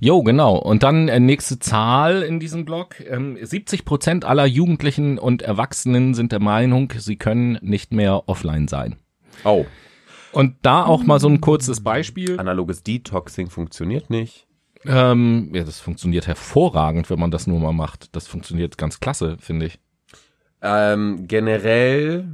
Jo, genau. Und dann äh, nächste Zahl in diesem Blog. Ähm, 70 Prozent aller Jugendlichen und Erwachsenen sind der Meinung, sie können nicht mehr offline sein. Oh. Und da auch mal so ein kurzes Beispiel. Analoges Detoxing funktioniert nicht. Ähm, ja, das funktioniert hervorragend, wenn man das nur mal macht. Das funktioniert ganz klasse, finde ich. Ähm, generell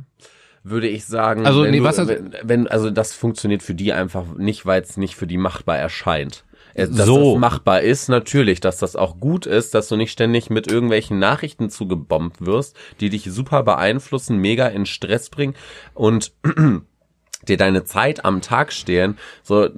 würde ich sagen, also, wenn, nee, du, was wenn, wenn, also das funktioniert für die einfach nicht, weil es nicht für die machbar erscheint. Dass so. das machbar ist, natürlich, dass das auch gut ist, dass du nicht ständig mit irgendwelchen Nachrichten zugebombt wirst, die dich super beeinflussen, mega in Stress bringen und dir deine Zeit am Tag stehen. So,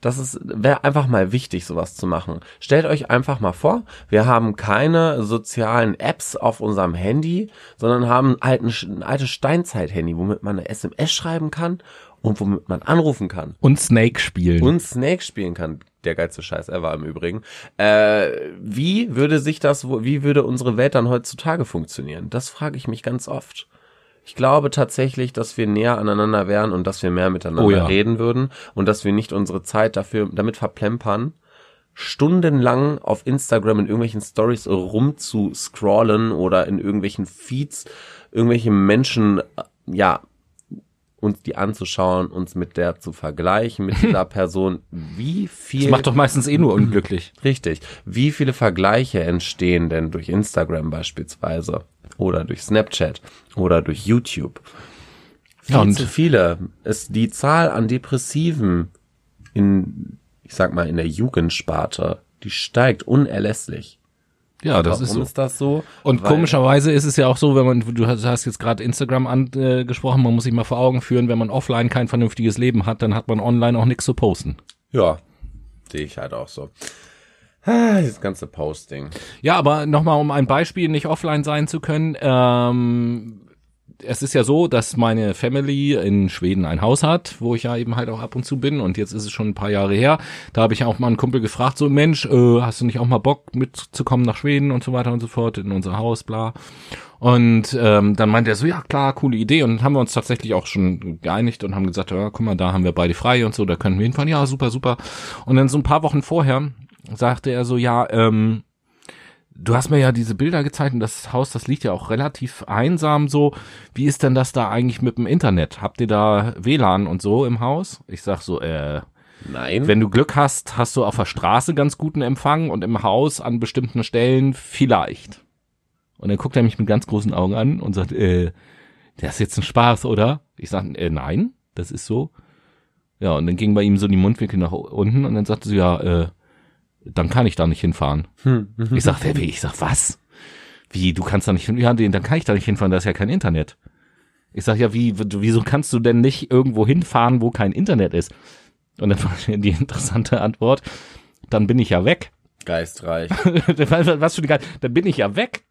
das ist wäre einfach mal wichtig, sowas zu machen. Stellt euch einfach mal vor, wir haben keine sozialen Apps auf unserem Handy, sondern haben alten, ein altes Steinzeit-Handy, womit man eine SMS schreiben kann und womit man anrufen kann. Und Snake spielen. Und Snake spielen kann. Der geilste Scheiß ever im Übrigen. Äh, wie würde sich das, wie würde unsere Welt dann heutzutage funktionieren? Das frage ich mich ganz oft. Ich glaube tatsächlich, dass wir näher aneinander wären und dass wir mehr miteinander oh ja. reden würden und dass wir nicht unsere Zeit dafür damit verplempern, stundenlang auf Instagram in irgendwelchen Stories rumzuscrollen oder in irgendwelchen Feeds irgendwelche Menschen ja uns die anzuschauen, uns mit der zu vergleichen, mit dieser Person, wie viel. Das macht doch meistens eh nur unglücklich. Richtig. Wie viele Vergleiche entstehen denn durch Instagram beispielsweise? Oder durch Snapchat? Oder durch YouTube? Viel Ja, und- zu viele. Ist die Zahl an Depressiven in, ich sag mal, in der Jugendsparte, die steigt unerlässlich. Ja, das Warum ist so. ist das so? Und Weil- komischerweise ist es ja auch so, wenn man, du hast jetzt gerade Instagram angesprochen, man muss sich mal vor Augen führen, wenn man offline kein vernünftiges Leben hat, dann hat man online auch nichts zu posten. Ja, sehe ich halt auch so. Ah, Dieses ganze Posting. Ja, aber nochmal, um ein Beispiel nicht offline sein zu können, ähm, es ist ja so, dass meine Family in Schweden ein Haus hat, wo ich ja eben halt auch ab und zu bin und jetzt ist es schon ein paar Jahre her. Da habe ich auch mal einen Kumpel gefragt, so Mensch, äh, hast du nicht auch mal Bock mitzukommen nach Schweden und so weiter und so fort in unser Haus, bla. Und ähm, dann meinte er so, ja klar, coole Idee. Und dann haben wir uns tatsächlich auch schon geeinigt und haben gesagt, ja, guck mal, da haben wir beide frei und so, da können wir hinfahren. Ja, super, super. Und dann so ein paar Wochen vorher sagte er so, ja, ähm, du hast mir ja diese Bilder gezeigt und das Haus, das liegt ja auch relativ einsam so. Wie ist denn das da eigentlich mit dem Internet? Habt ihr da WLAN und so im Haus? Ich sag so, äh, Nein. wenn du Glück hast, hast du auf der Straße ganz guten Empfang und im Haus an bestimmten Stellen vielleicht. Und dann guckt er mich mit ganz großen Augen an und sagt, äh, das ist jetzt ein Spaß, oder? Ich sag, äh, nein, das ist so. Ja, und dann ging bei ihm so die Mundwinkel nach unten und dann sagte sie, ja, äh, dann kann ich da nicht hinfahren. Ich sag, wer, wie? Ich sag, was? Wie, du kannst da nicht hin? Ja, dann kann ich da nicht hinfahren, da ist ja kein Internet. Ich sag, ja, wie, wieso kannst du denn nicht irgendwo hinfahren, wo kein Internet ist? Und dann war die interessante Antwort, dann bin ich ja weg. Geistreich. Was für eine Geil, dann bin ich ja weg.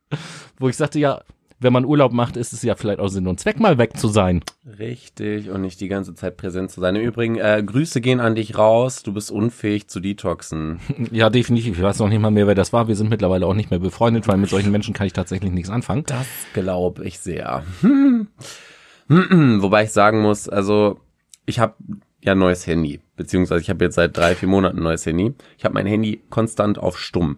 Wo ich sagte, ja, wenn man Urlaub macht, ist es ja vielleicht auch Sinn und Zweck, mal weg zu sein. Richtig, und nicht die ganze Zeit präsent zu sein. Im Übrigen, äh, Grüße gehen an dich raus. Du bist unfähig zu detoxen. Ja, definitiv. Ich weiß noch nicht mal mehr, wer das war. Wir sind mittlerweile auch nicht mehr befreundet, weil mit solchen Menschen kann ich tatsächlich nichts anfangen. Das glaube ich sehr. Wobei ich sagen muss, also ich habe ja ein neues Handy, beziehungsweise ich habe jetzt seit drei, vier Monaten ein neues Handy. Ich habe mein Handy konstant auf stumm.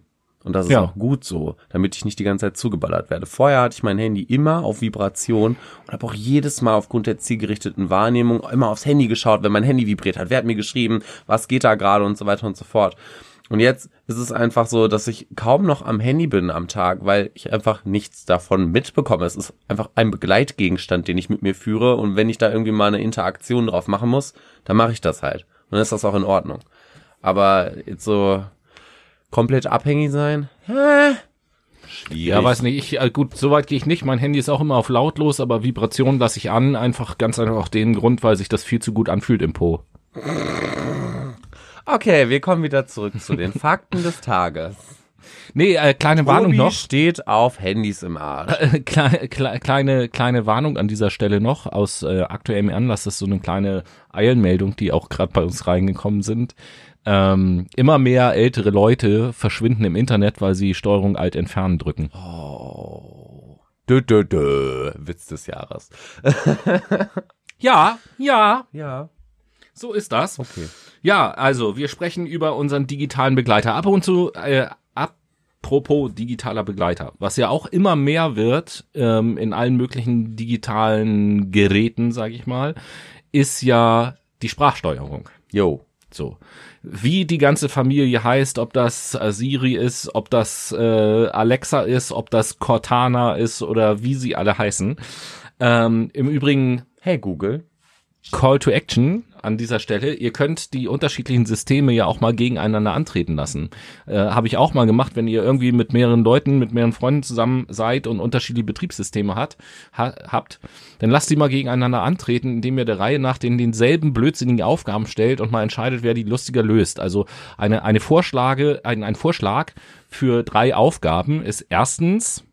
Und das ist Ja. auch gut so, damit ich nicht die ganze Zeit zugeballert werde. Vorher hatte ich mein Handy immer auf Vibration und habe auch jedes Mal aufgrund der zielgerichteten Wahrnehmung immer aufs Handy geschaut, wenn mein Handy vibriert hat. Wer hat mir geschrieben, was geht da gerade und so weiter und so fort. Und jetzt ist es einfach so, dass ich kaum noch am Handy bin am Tag, weil ich einfach nichts davon mitbekomme. Es ist einfach ein Begleitgegenstand, den ich mit mir führe. Und wenn ich da irgendwie mal eine Interaktion drauf machen muss, dann mache ich das halt. Und dann ist das auch in Ordnung. Aber jetzt so komplett abhängig sein? Hä? Schwierig. Ja, weiß nicht. Ich, äh, gut, soweit gehe ich nicht. Mein Handy ist auch immer auf lautlos, aber Vibration lasse ich an. Einfach ganz einfach auch den Grund, weil sich das viel zu gut anfühlt im Po. Okay, wir kommen wieder zurück zu den Fakten des Tages. Nee, äh, kleine Warnung Obi noch. steht auf Handys im Arsch. Äh, Kle kle kleine, kleine Warnung an dieser Stelle noch aus äh, aktuellem Anlass. Das ist so eine kleine Eilmeldung, die auch gerade bei uns reingekommen sind. Ähm, immer mehr ältere Leute verschwinden im Internet, weil sie Steuerung Alt entfernen drücken. Dö, dö, dö. Witz des Jahres. Ja, ja, Ja, so ist das. okay. Ja, also wir sprechen über unseren digitalen Begleiter. Ab und zu, äh, apropos digitaler Begleiter, was ja auch immer mehr wird ähm, in allen möglichen digitalen Geräten, sage ich mal, ist ja die Sprachsteuerung. Yo. So. Wie die ganze Familie heißt, ob das äh, Siri ist, ob das äh, Alexa ist, ob das Cortana ist oder wie sie alle heißen. Ähm, Im Übrigen Hey Google. Call to Action an dieser Stelle. Ihr könnt die unterschiedlichen Systeme ja auch mal gegeneinander antreten lassen. Äh, Habe ich auch mal gemacht, wenn ihr irgendwie mit mehreren Leuten, mit mehreren Freunden zusammen seid und unterschiedliche Betriebssysteme hat, ha, habt, dann lasst die mal gegeneinander antreten, indem ihr der Reihe nach den denselben blödsinnigen Aufgaben stellt und mal entscheidet, wer die lustiger löst. Also eine, eine Vorschlage, ein, ein Vorschlag für drei Aufgaben ist erstens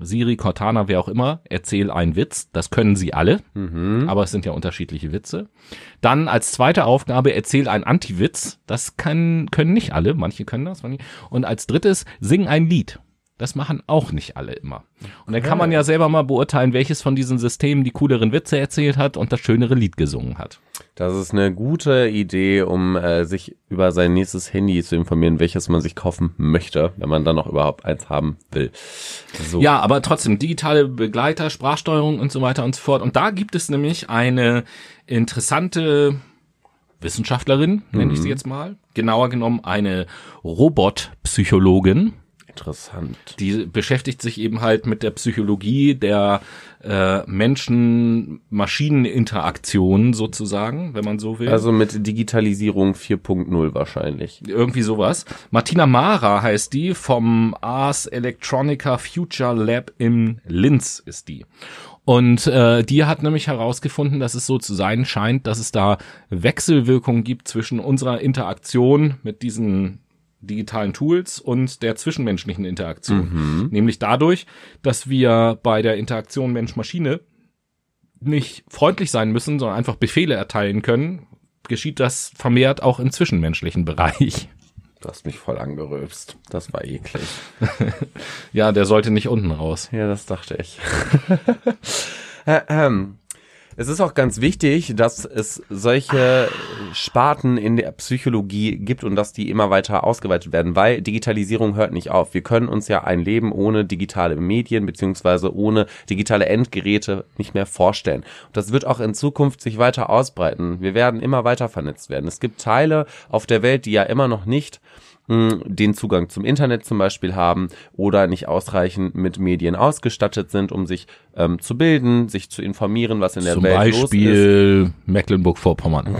Siri, Cortana, wer auch immer, erzähl einen Witz. Das können sie alle, aber es sind ja unterschiedliche Witze. Dann als zweite Aufgabe erzähl einen Anti-Witz. Das kann, können nicht alle, manche können das. manche- Und als drittes sing ein Lied. Das machen auch nicht alle immer. Und dann kann man ja selber mal beurteilen, welches von diesen Systemen die cooleren Witze erzählt hat und das schönere Lied gesungen hat. Das ist eine gute Idee, um äh, sich über sein nächstes Handy zu informieren, welches man sich kaufen möchte, wenn man dann noch überhaupt eins haben will. So. Ja, aber trotzdem digitale Begleiter, Sprachsteuerung und so weiter und so fort. Und da gibt es nämlich eine interessante Wissenschaftlerin, nenne mhm. ich sie jetzt mal. Genauer genommen eine Robotpsychologin. Interessant. Die beschäftigt sich eben halt mit der Psychologie der äh, Menschen-Maschinen-Interaktion sozusagen, wenn man so will. Also mit Digitalisierung 4.0 wahrscheinlich. Irgendwie sowas. Martina Mara heißt die, vom Ars Electronica Future Lab in Linz ist die. Und äh, die hat nämlich herausgefunden, dass es so zu sein scheint, dass es da Wechselwirkungen gibt zwischen unserer Interaktion mit diesen digitalen Tools und der zwischenmenschlichen Interaktion. Mhm. Nämlich dadurch, dass wir bei der Interaktion Mensch-Maschine nicht freundlich sein müssen, sondern einfach Befehle erteilen können, geschieht das vermehrt auch im zwischenmenschlichen Bereich. Du hast mich voll angerülpst. Das war eklig. ja, der sollte nicht unten raus. Ja, das dachte ich. Äh, ähm, es ist auch ganz wichtig, dass es solche Sparten in der Psychologie gibt und dass die immer weiter ausgeweitet werden, weil Digitalisierung hört nicht auf. Wir können uns ja ein Leben ohne digitale Medien beziehungsweise ohne digitale Endgeräte nicht mehr vorstellen. Und das wird auch in Zukunft sich weiter ausbreiten. Wir werden immer weiter vernetzt werden. Es gibt Teile auf der Welt, die ja immer noch nicht den Zugang zum Internet zum Beispiel haben oder nicht ausreichend mit Medien ausgestattet sind, um sich ähm, zu bilden, sich zu informieren, was in der zum Welt Beispiel los ist. Beispiel Mecklenburg-Vorpommern.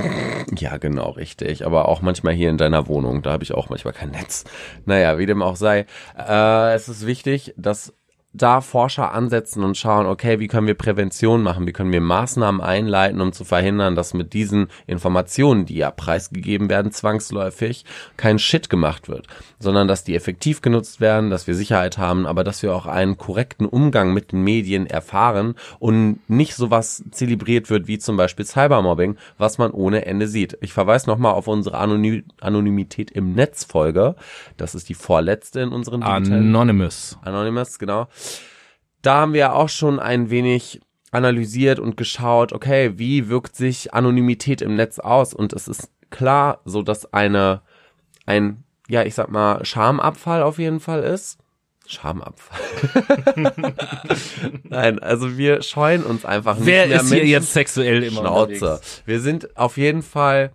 Ja, genau, richtig. Aber auch manchmal hier in deiner Wohnung, da habe ich auch manchmal kein Netz. Naja, wie dem auch sei. Äh, es ist wichtig, dass da Forscher ansetzen und schauen, okay, wie können wir Prävention machen, wie können wir Maßnahmen einleiten, um zu verhindern, dass mit diesen Informationen, die ja preisgegeben werden, zwangsläufig kein Shit gemacht wird, sondern dass die effektiv genutzt werden, dass wir Sicherheit haben, aber dass wir auch einen korrekten Umgang mit den Medien erfahren und nicht sowas zelebriert wird wie zum Beispiel Cybermobbing, was man ohne Ende sieht. Ich verweise nochmal auf unsere Anonym Anonymität im Netz Folge. Das ist die vorletzte in unseren Anonymous. Anonymous, genau da haben wir auch schon ein wenig analysiert und geschaut, okay, wie wirkt sich Anonymität im Netz aus? Und es ist klar, so dass eine, ein, ja, ich sag mal, Schamabfall auf jeden Fall ist. Schamabfall. Nein, also wir scheuen uns einfach nicht Wer ist hier jetzt sexuell immer Schnauze. Unterwegs? Wir sind auf jeden Fall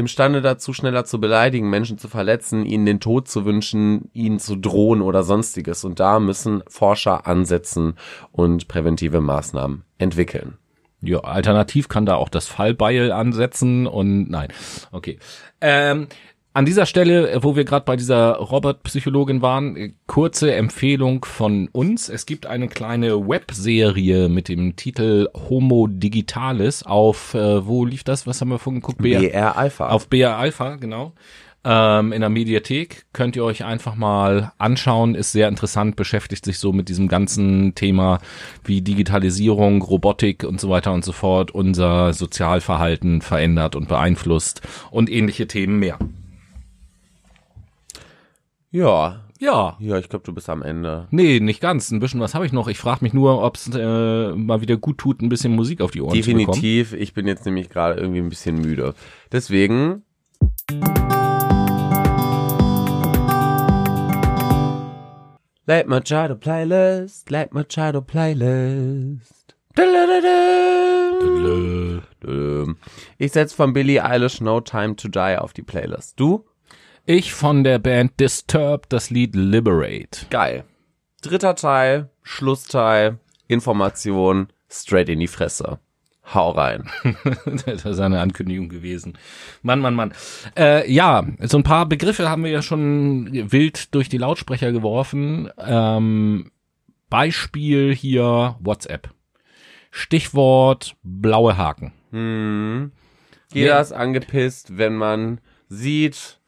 imstande dazu, schneller zu beleidigen, Menschen zu verletzen, ihnen den Tod zu wünschen, ihnen zu drohen oder sonstiges. Und da müssen Forscher ansetzen und präventive Maßnahmen entwickeln. Ja, alternativ kann da auch das Fallbeil ansetzen und nein. Okay. Ähm, an dieser Stelle, wo wir gerade bei dieser Robert-Psychologin waren, kurze Empfehlung von uns. Es gibt eine kleine Webserie mit dem Titel Homo Digitalis auf, äh, wo lief das? Was haben wir vorhin geguckt? BR, BR Alpha. Auf BR Alpha, genau. Ähm, in der Mediathek könnt ihr euch einfach mal anschauen, ist sehr interessant, beschäftigt sich so mit diesem ganzen Thema wie Digitalisierung, Robotik und so weiter und so fort unser Sozialverhalten verändert und beeinflusst und ähnliche Themen mehr. Ja. Ja. Ja, ich glaube, du bist am Ende. Nee, nicht ganz. Ein bisschen was habe ich noch. Ich frage mich nur, ob es äh, mal wieder gut tut, ein bisschen Musik auf die Ohren Definitiv. zu bekommen. Definitiv. Ich bin jetzt nämlich gerade irgendwie ein bisschen müde. Deswegen. Late Machado Playlist, Late Machado Playlist. Ich setze von Billie Eilish No Time to Die auf die Playlist. Du? Ich von der Band Disturbed das Lied Liberate. Geil. Dritter Teil, Schlussteil, Information, straight in die Fresse. Hau rein. das ist eine Ankündigung gewesen. Mann, Mann, Mann. Äh, ja, so ein paar Begriffe haben wir ja schon wild durch die Lautsprecher geworfen. Ähm, Beispiel hier WhatsApp. Stichwort blaue Haken. Hm. Jeder ja. ist angepisst, wenn man sieht,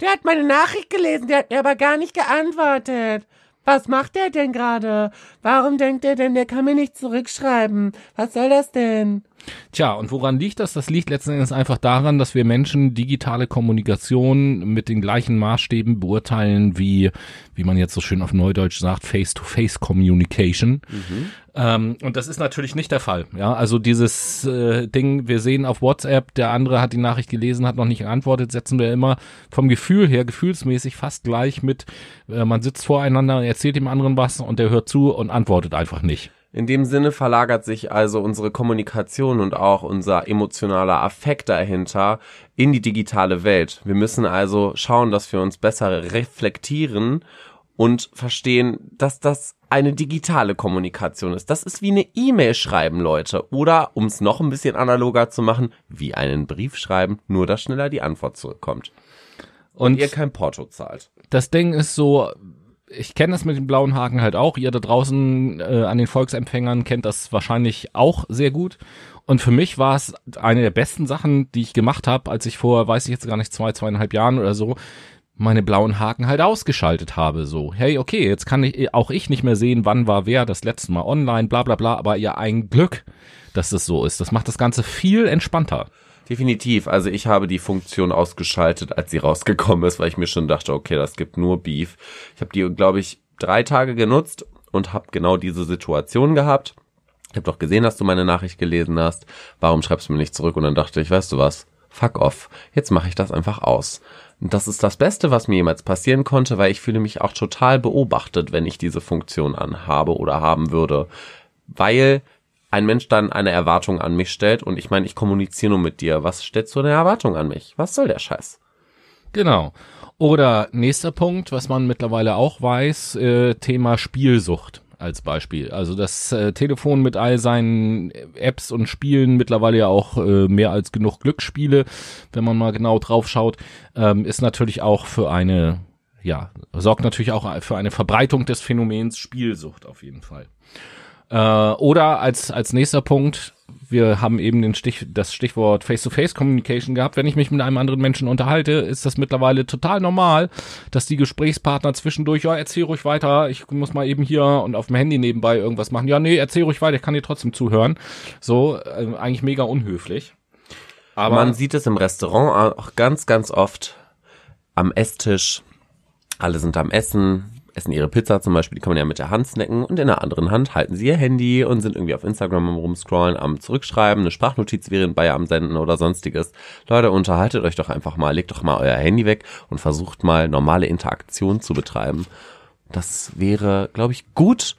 der hat meine Nachricht gelesen, der hat mir aber gar nicht geantwortet. Was macht der denn gerade? Warum denkt er denn, der kann mir nicht zurückschreiben? Was soll das denn? Tja, und woran liegt das? Das liegt letzten Endes einfach daran, dass wir Menschen digitale Kommunikation mit den gleichen Maßstäben beurteilen wie, wie man jetzt so schön auf Neudeutsch sagt, Face-to-Face-Communication. Mhm. Ähm, und das ist natürlich nicht der Fall. Ja, also dieses äh, Ding, wir sehen auf WhatsApp, der andere hat die Nachricht gelesen, hat noch nicht geantwortet, setzen wir immer vom Gefühl her, gefühlsmäßig fast gleich mit, äh, man sitzt voreinander, erzählt dem anderen was und der hört zu und antwortet einfach nicht. In dem Sinne verlagert sich also unsere Kommunikation und auch unser emotionaler Affekt dahinter in die digitale Welt. Wir müssen also schauen, dass wir uns besser reflektieren und verstehen, dass das eine digitale Kommunikation ist. Das ist wie eine E-Mail schreiben, Leute. Oder, um es noch ein bisschen analoger zu machen, wie einen Brief schreiben, nur dass schneller die Antwort zurückkommt. Und, und ihr kein Porto zahlt. Das Ding ist so, ich kenne das mit dem blauen Haken halt auch. Ihr da draußen äh, an den Volksempfängern kennt das wahrscheinlich auch sehr gut. Und für mich war es eine der besten Sachen, die ich gemacht habe, als ich vor, weiß ich jetzt gar nicht, zwei, zweieinhalb Jahren oder so, meine blauen Haken halt ausgeschaltet habe. So, hey, okay, jetzt kann ich auch ich nicht mehr sehen, wann war wer das letzte Mal online, bla bla bla, aber ja, ein Glück, dass das so ist. Das macht das Ganze viel entspannter. Definitiv. Also ich habe die Funktion ausgeschaltet, als sie rausgekommen ist, weil ich mir schon dachte, okay, das gibt nur Beef. Ich habe die, glaube ich, drei Tage genutzt und habe genau diese Situation gehabt. Ich habe doch gesehen, dass du meine Nachricht gelesen hast. Warum schreibst du mir nicht zurück? Und dann dachte ich, weißt du was? Fuck off. Jetzt mache ich das einfach aus. Und das ist das Beste, was mir jemals passieren konnte, weil ich fühle mich auch total beobachtet, wenn ich diese Funktion anhabe oder haben würde. Weil ein Mensch dann eine Erwartung an mich stellt und ich meine, ich kommuniziere nur mit dir. Was stellst du eine Erwartung an mich? Was soll der Scheiß? Genau. Oder nächster Punkt, was man mittlerweile auch weiß, äh, Thema Spielsucht als Beispiel. Also das äh, Telefon mit all seinen Apps und Spielen, mittlerweile ja auch äh, mehr als genug Glücksspiele, wenn man mal genau drauf schaut, ähm, ist natürlich auch für eine, ja, sorgt natürlich auch für eine Verbreitung des Phänomens Spielsucht auf jeden Fall. Äh, oder als, als nächster Punkt, wir haben eben den Stich, das Stichwort Face-to-Face-Communication gehabt. Wenn ich mich mit einem anderen Menschen unterhalte, ist das mittlerweile total normal, dass die Gesprächspartner zwischendurch, ja, erzähl ruhig weiter, ich muss mal eben hier und auf dem Handy nebenbei irgendwas machen. Ja, nee, erzähl ruhig weiter, ich kann dir trotzdem zuhören. So, äh, eigentlich mega unhöflich. Aber man sieht es im Restaurant auch ganz, ganz oft am Esstisch. Alle sind am Essen, essen ihre Pizza zum Beispiel, die kann man ja mit der Hand snacken und in der anderen Hand halten sie ihr Handy und sind irgendwie auf Instagram am rumscrollen, am zurückschreiben, eine Sprachnotiz während bei am Senden oder sonstiges. Leute, unterhaltet euch doch einfach mal, legt doch mal euer Handy weg und versucht mal normale Interaktion zu betreiben. Das wäre, glaube ich, gut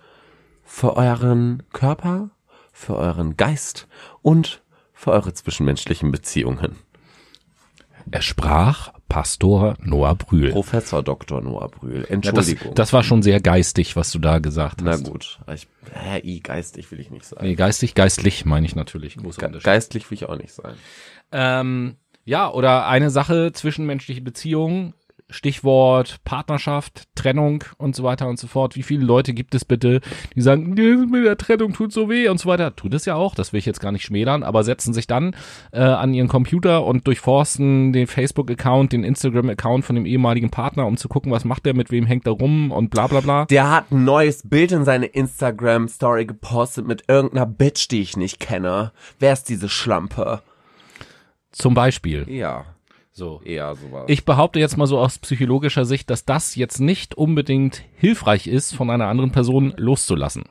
für euren Körper, für euren Geist und für eure zwischenmenschlichen Beziehungen. Er sprach Pastor Noah Brühl. Professor Dr. Noah Brühl. Entschuldigung. Ja, das, das, war schon sehr geistig, was du da gesagt hast. Na gut. Ich, hä, geistig will ich nicht sein. Nee, geistig, geistlich meine ich natürlich. Ge geistlich will ich auch nicht sein. Ähm, ja, oder eine Sache, zwischenmenschliche Beziehungen Stichwort Partnerschaft, Trennung und so weiter und so fort. Wie viele Leute gibt es bitte, die sagen, mit der Trennung tut so weh und so weiter. Tut es ja auch, das will ich jetzt gar nicht schmälern, aber setzen sich dann äh, an ihren Computer und durchforsten den Facebook-Account, den Instagram-Account von dem ehemaligen Partner, um zu gucken, was macht der, mit wem hängt er rum und bla bla bla. Der hat ein neues Bild in seine Instagram-Story gepostet mit irgendeiner Bitch, die ich nicht kenne. Wer ist diese Schlampe? Zum Beispiel. Ja. So. Eher sowas. Ich behaupte jetzt mal so aus psychologischer Sicht, dass das jetzt nicht unbedingt hilfreich ist, von einer anderen Person loszulassen.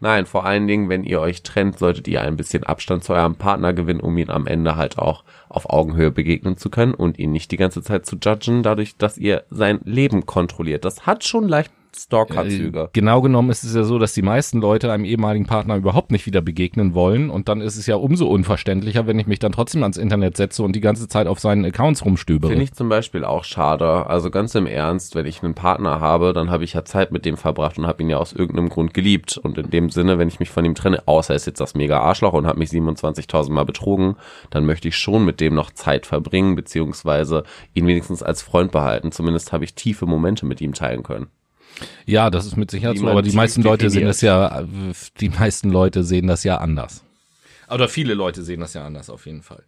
Nein, vor allen Dingen, wenn ihr euch trennt, solltet ihr ein bisschen Abstand zu eurem Partner gewinnen, um ihn am Ende halt auch auf Augenhöhe begegnen zu können und ihn nicht die ganze Zeit zu judgen, dadurch, dass ihr sein Leben kontrolliert. Das hat schon leicht Stalker-Züge. Äh, genau genommen ist es ja so, dass die meisten Leute einem ehemaligen Partner überhaupt nicht wieder begegnen wollen und dann ist es ja umso unverständlicher, wenn ich mich dann trotzdem ans Internet setze und die ganze Zeit auf seinen Accounts rumstöbere. Finde ich zum Beispiel auch schade. Also ganz im Ernst, wenn ich einen Partner habe, dann habe ich ja Zeit mit dem verbracht und habe ihn ja aus irgendeinem Grund geliebt und in dem Sinne, wenn ich mich von ihm trenne, außer er ist jetzt das mega Arschloch und hat mich 27.000 Mal betrogen, dann möchte ich schon mit dem noch Zeit verbringen, beziehungsweise ihn wenigstens als Freund behalten. Zumindest habe ich tiefe Momente mit ihm teilen können. Ja, das ist mit Sicherheit so, aber die meisten Leute sehen das ja, die meisten Leute sehen das ja anders. Oder viele Leute sehen das ja anders auf jeden Fall.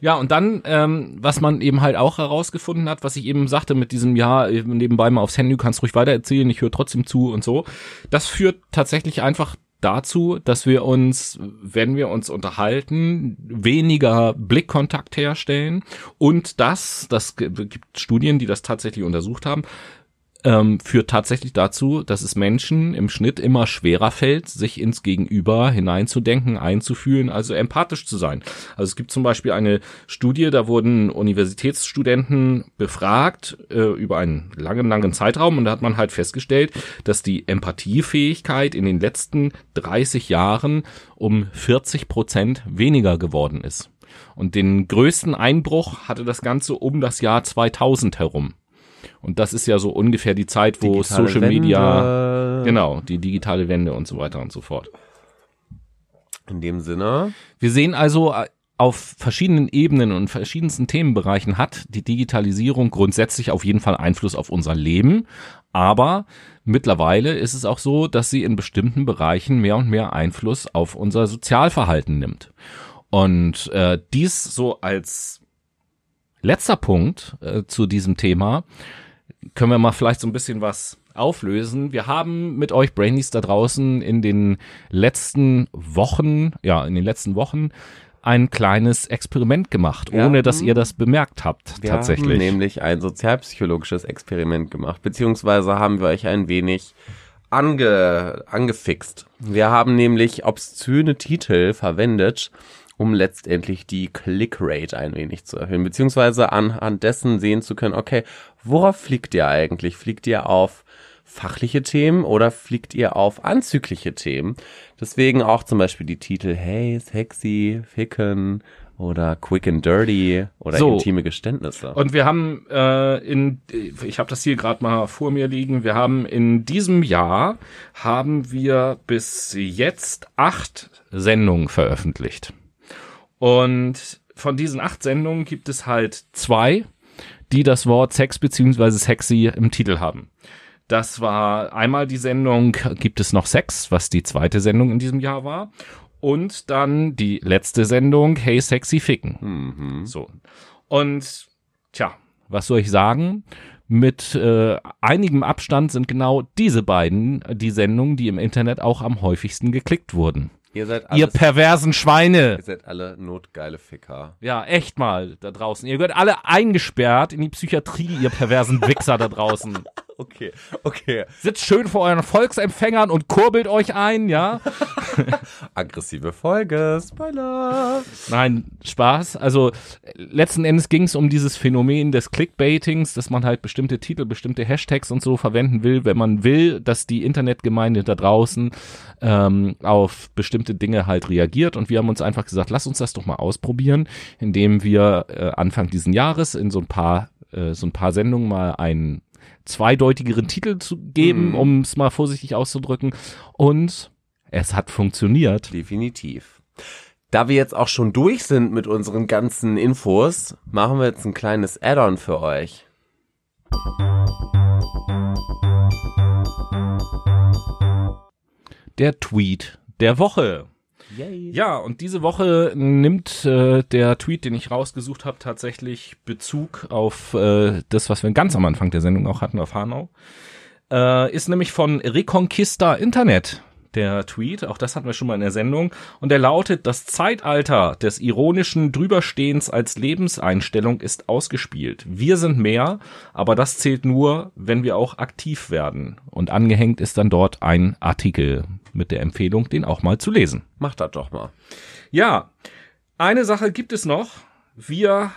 Ja, und dann, ähm, was man eben halt auch herausgefunden hat, was ich eben sagte mit diesem, ja, nebenbei mal aufs Handy, du kannst ruhig weitererzählen, ich höre trotzdem zu und so, das führt tatsächlich einfach dazu, dass wir uns, wenn wir uns unterhalten, weniger Blickkontakt herstellen und das, das gibt Studien, die das tatsächlich untersucht haben, ähm, führt tatsächlich dazu, dass es Menschen im Schnitt immer schwerer fällt, sich ins Gegenüber hineinzudenken, einzufühlen, also empathisch zu sein. Also es gibt zum Beispiel eine Studie, da wurden Universitätsstudenten befragt äh, über einen langen, langen Zeitraum und da hat man halt festgestellt, dass die Empathiefähigkeit in den letzten 30 Jahren um 40 Prozent weniger geworden ist. Und den größten Einbruch hatte das Ganze um das Jahr 2000 herum. Und das ist ja so ungefähr die Zeit, wo Digitale Social Wende. Media, genau, die digitale Wende und so weiter und so fort. In dem Sinne, Wir sehen also, äh, auf verschiedenen Ebenen und verschiedensten Themenbereichen hat die Digitalisierung grundsätzlich auf jeden Fall Einfluss auf unser Leben. Aber mittlerweile ist es auch so, dass sie in bestimmten Bereichen mehr und mehr Einfluss auf unser Sozialverhalten nimmt. Und äh, dies so als letzter Punkt äh, zu diesem Thema können wir mal vielleicht so ein bisschen was auflösen. Wir haben mit euch Brainies da draußen in den letzten Wochen, ja, in den letzten Wochen ein kleines Experiment gemacht, Ja. ohne dass ihr das bemerkt habt, wir tatsächlich. haben nämlich ein sozialpsychologisches Experiment gemacht, beziehungsweise haben wir euch ein wenig ange, angefixt. Wir haben nämlich obszöne Titel verwendet, um letztendlich die Clickrate ein wenig zu erhöhen, beziehungsweise anhand dessen sehen zu können, okay, worauf fliegt ihr eigentlich? Fliegt ihr auf fachliche Themen oder fliegt ihr auf anzügliche Themen? Deswegen auch zum Beispiel die Titel Hey, sexy, ficken oder quick and dirty oder So. intime Geständnisse. Und wir haben äh, in, ich habe das hier gerade mal vor mir liegen, wir haben in diesem Jahr, haben wir bis jetzt acht Sendungen veröffentlicht. Und von diesen acht Sendungen gibt es halt zwei, die das Wort Sex beziehungsweise sexy im Titel haben. Das war einmal die Sendung Gibt es noch Sex, was die zweite Sendung in diesem Jahr war. Und dann die letzte Sendung Hey Sexy Ficken. Mhm. So. Und tja, was soll ich sagen? Mit äh, einigem Abstand sind genau diese beiden äh, die Sendungen, die im Internet auch am häufigsten geklickt wurden. Ihr seid Ihr alles, perversen Schweine. ihr seid alle notgeile Ficker. Ja, echt mal da draußen. Ihr gehört alle eingesperrt in die Psychiatrie, ihr perversen Wichser da draußen. Okay, okay. Sitzt schön vor euren Volksempfängern und kurbelt euch ein, ja? Aggressive Folge, Spoiler. Nein, Spaß. Also letzten Endes ging es um dieses Phänomen des Clickbaitings, dass man halt bestimmte Titel, bestimmte Hashtags und so verwenden will, wenn man will, dass die Internetgemeinde da draußen ähm, auf bestimmte Dinge halt reagiert. Und wir haben uns einfach gesagt, lass uns das doch mal ausprobieren, indem wir äh, Anfang diesen Jahres in so ein paar äh, so ein paar Sendungen mal einen zweideutigeren Titel zu geben, Mhm. um es mal vorsichtig auszudrücken. Und es hat funktioniert. Definitiv. Da wir jetzt auch schon durch sind mit unseren ganzen Infos, machen wir jetzt ein kleines Add-on für euch. Der Tweet der Woche. Yay. Ja, und diese Woche nimmt äh, der Tweet, den ich rausgesucht habe, tatsächlich Bezug auf äh, das, was wir ganz am Anfang der Sendung auch hatten, auf Hanau. Äh, ist nämlich von Reconquista Internet. Der Tweet, auch das hatten wir schon mal in der Sendung, und der lautet, das Zeitalter des ironischen Drüberstehens als Lebenseinstellung ist ausgespielt. Wir sind mehr, aber das zählt nur, wenn wir auch aktiv werden. Und angehängt ist dann dort ein Artikel mit der Empfehlung, den auch mal zu lesen. Macht das doch mal. Ja, eine Sache gibt es noch. Wir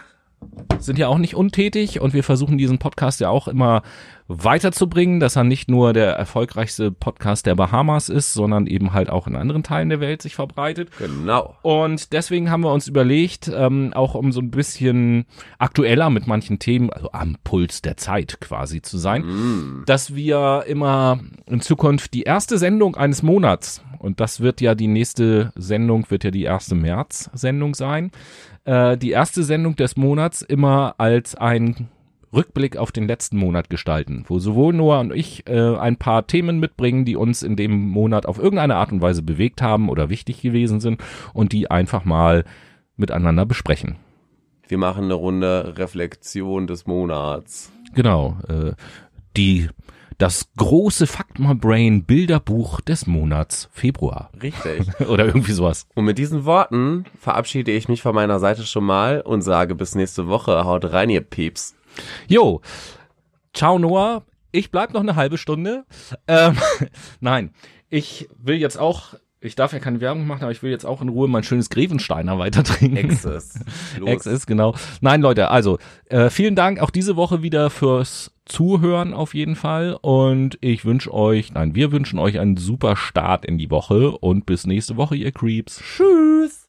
sind ja auch nicht untätig und wir versuchen diesen Podcast ja auch immer weiterzubringen, dass er nicht nur der erfolgreichste Podcast der Bahamas ist, sondern eben halt auch in anderen Teilen der Welt sich verbreitet. Genau. Und deswegen haben wir uns überlegt, ähm, auch um so ein bisschen aktueller mit manchen Themen, also am Puls der Zeit quasi zu sein, Mm. dass wir immer in Zukunft die erste Sendung eines Monats, und das wird ja die nächste Sendung, wird ja die erste März-Sendung sein, äh, die erste Sendung des Monats immer als ein Rückblick auf den letzten Monat gestalten, wo sowohl Noah und ich äh, ein paar Themen mitbringen, die uns in dem Monat auf irgendeine Art und Weise bewegt haben oder wichtig gewesen sind und die einfach mal miteinander besprechen. Wir machen eine Runde Reflexion des Monats. Genau. Äh, die das große Fact My Brain Bilderbuch des Monats Februar. Richtig. Oder irgendwie sowas. Und mit diesen Worten verabschiede ich mich von meiner Seite schon mal und sage bis nächste Woche. Haut rein, ihr Pieps. Jo, ciao Noah. Ich bleib noch eine halbe Stunde. Ähm, nein, ich will jetzt auch, ich darf ja keine Werbung machen, aber ich will jetzt auch in Ruhe mein schönes Grevensteiner weiter trinken. Exes. Los. Ex ist, genau. Nein, Leute, also äh, vielen Dank auch diese Woche wieder fürs Zuhören auf jeden Fall. Und ich wünsche euch, nein, wir wünschen euch einen super Start in die Woche und bis nächste Woche, ihr Creeps. Tschüss.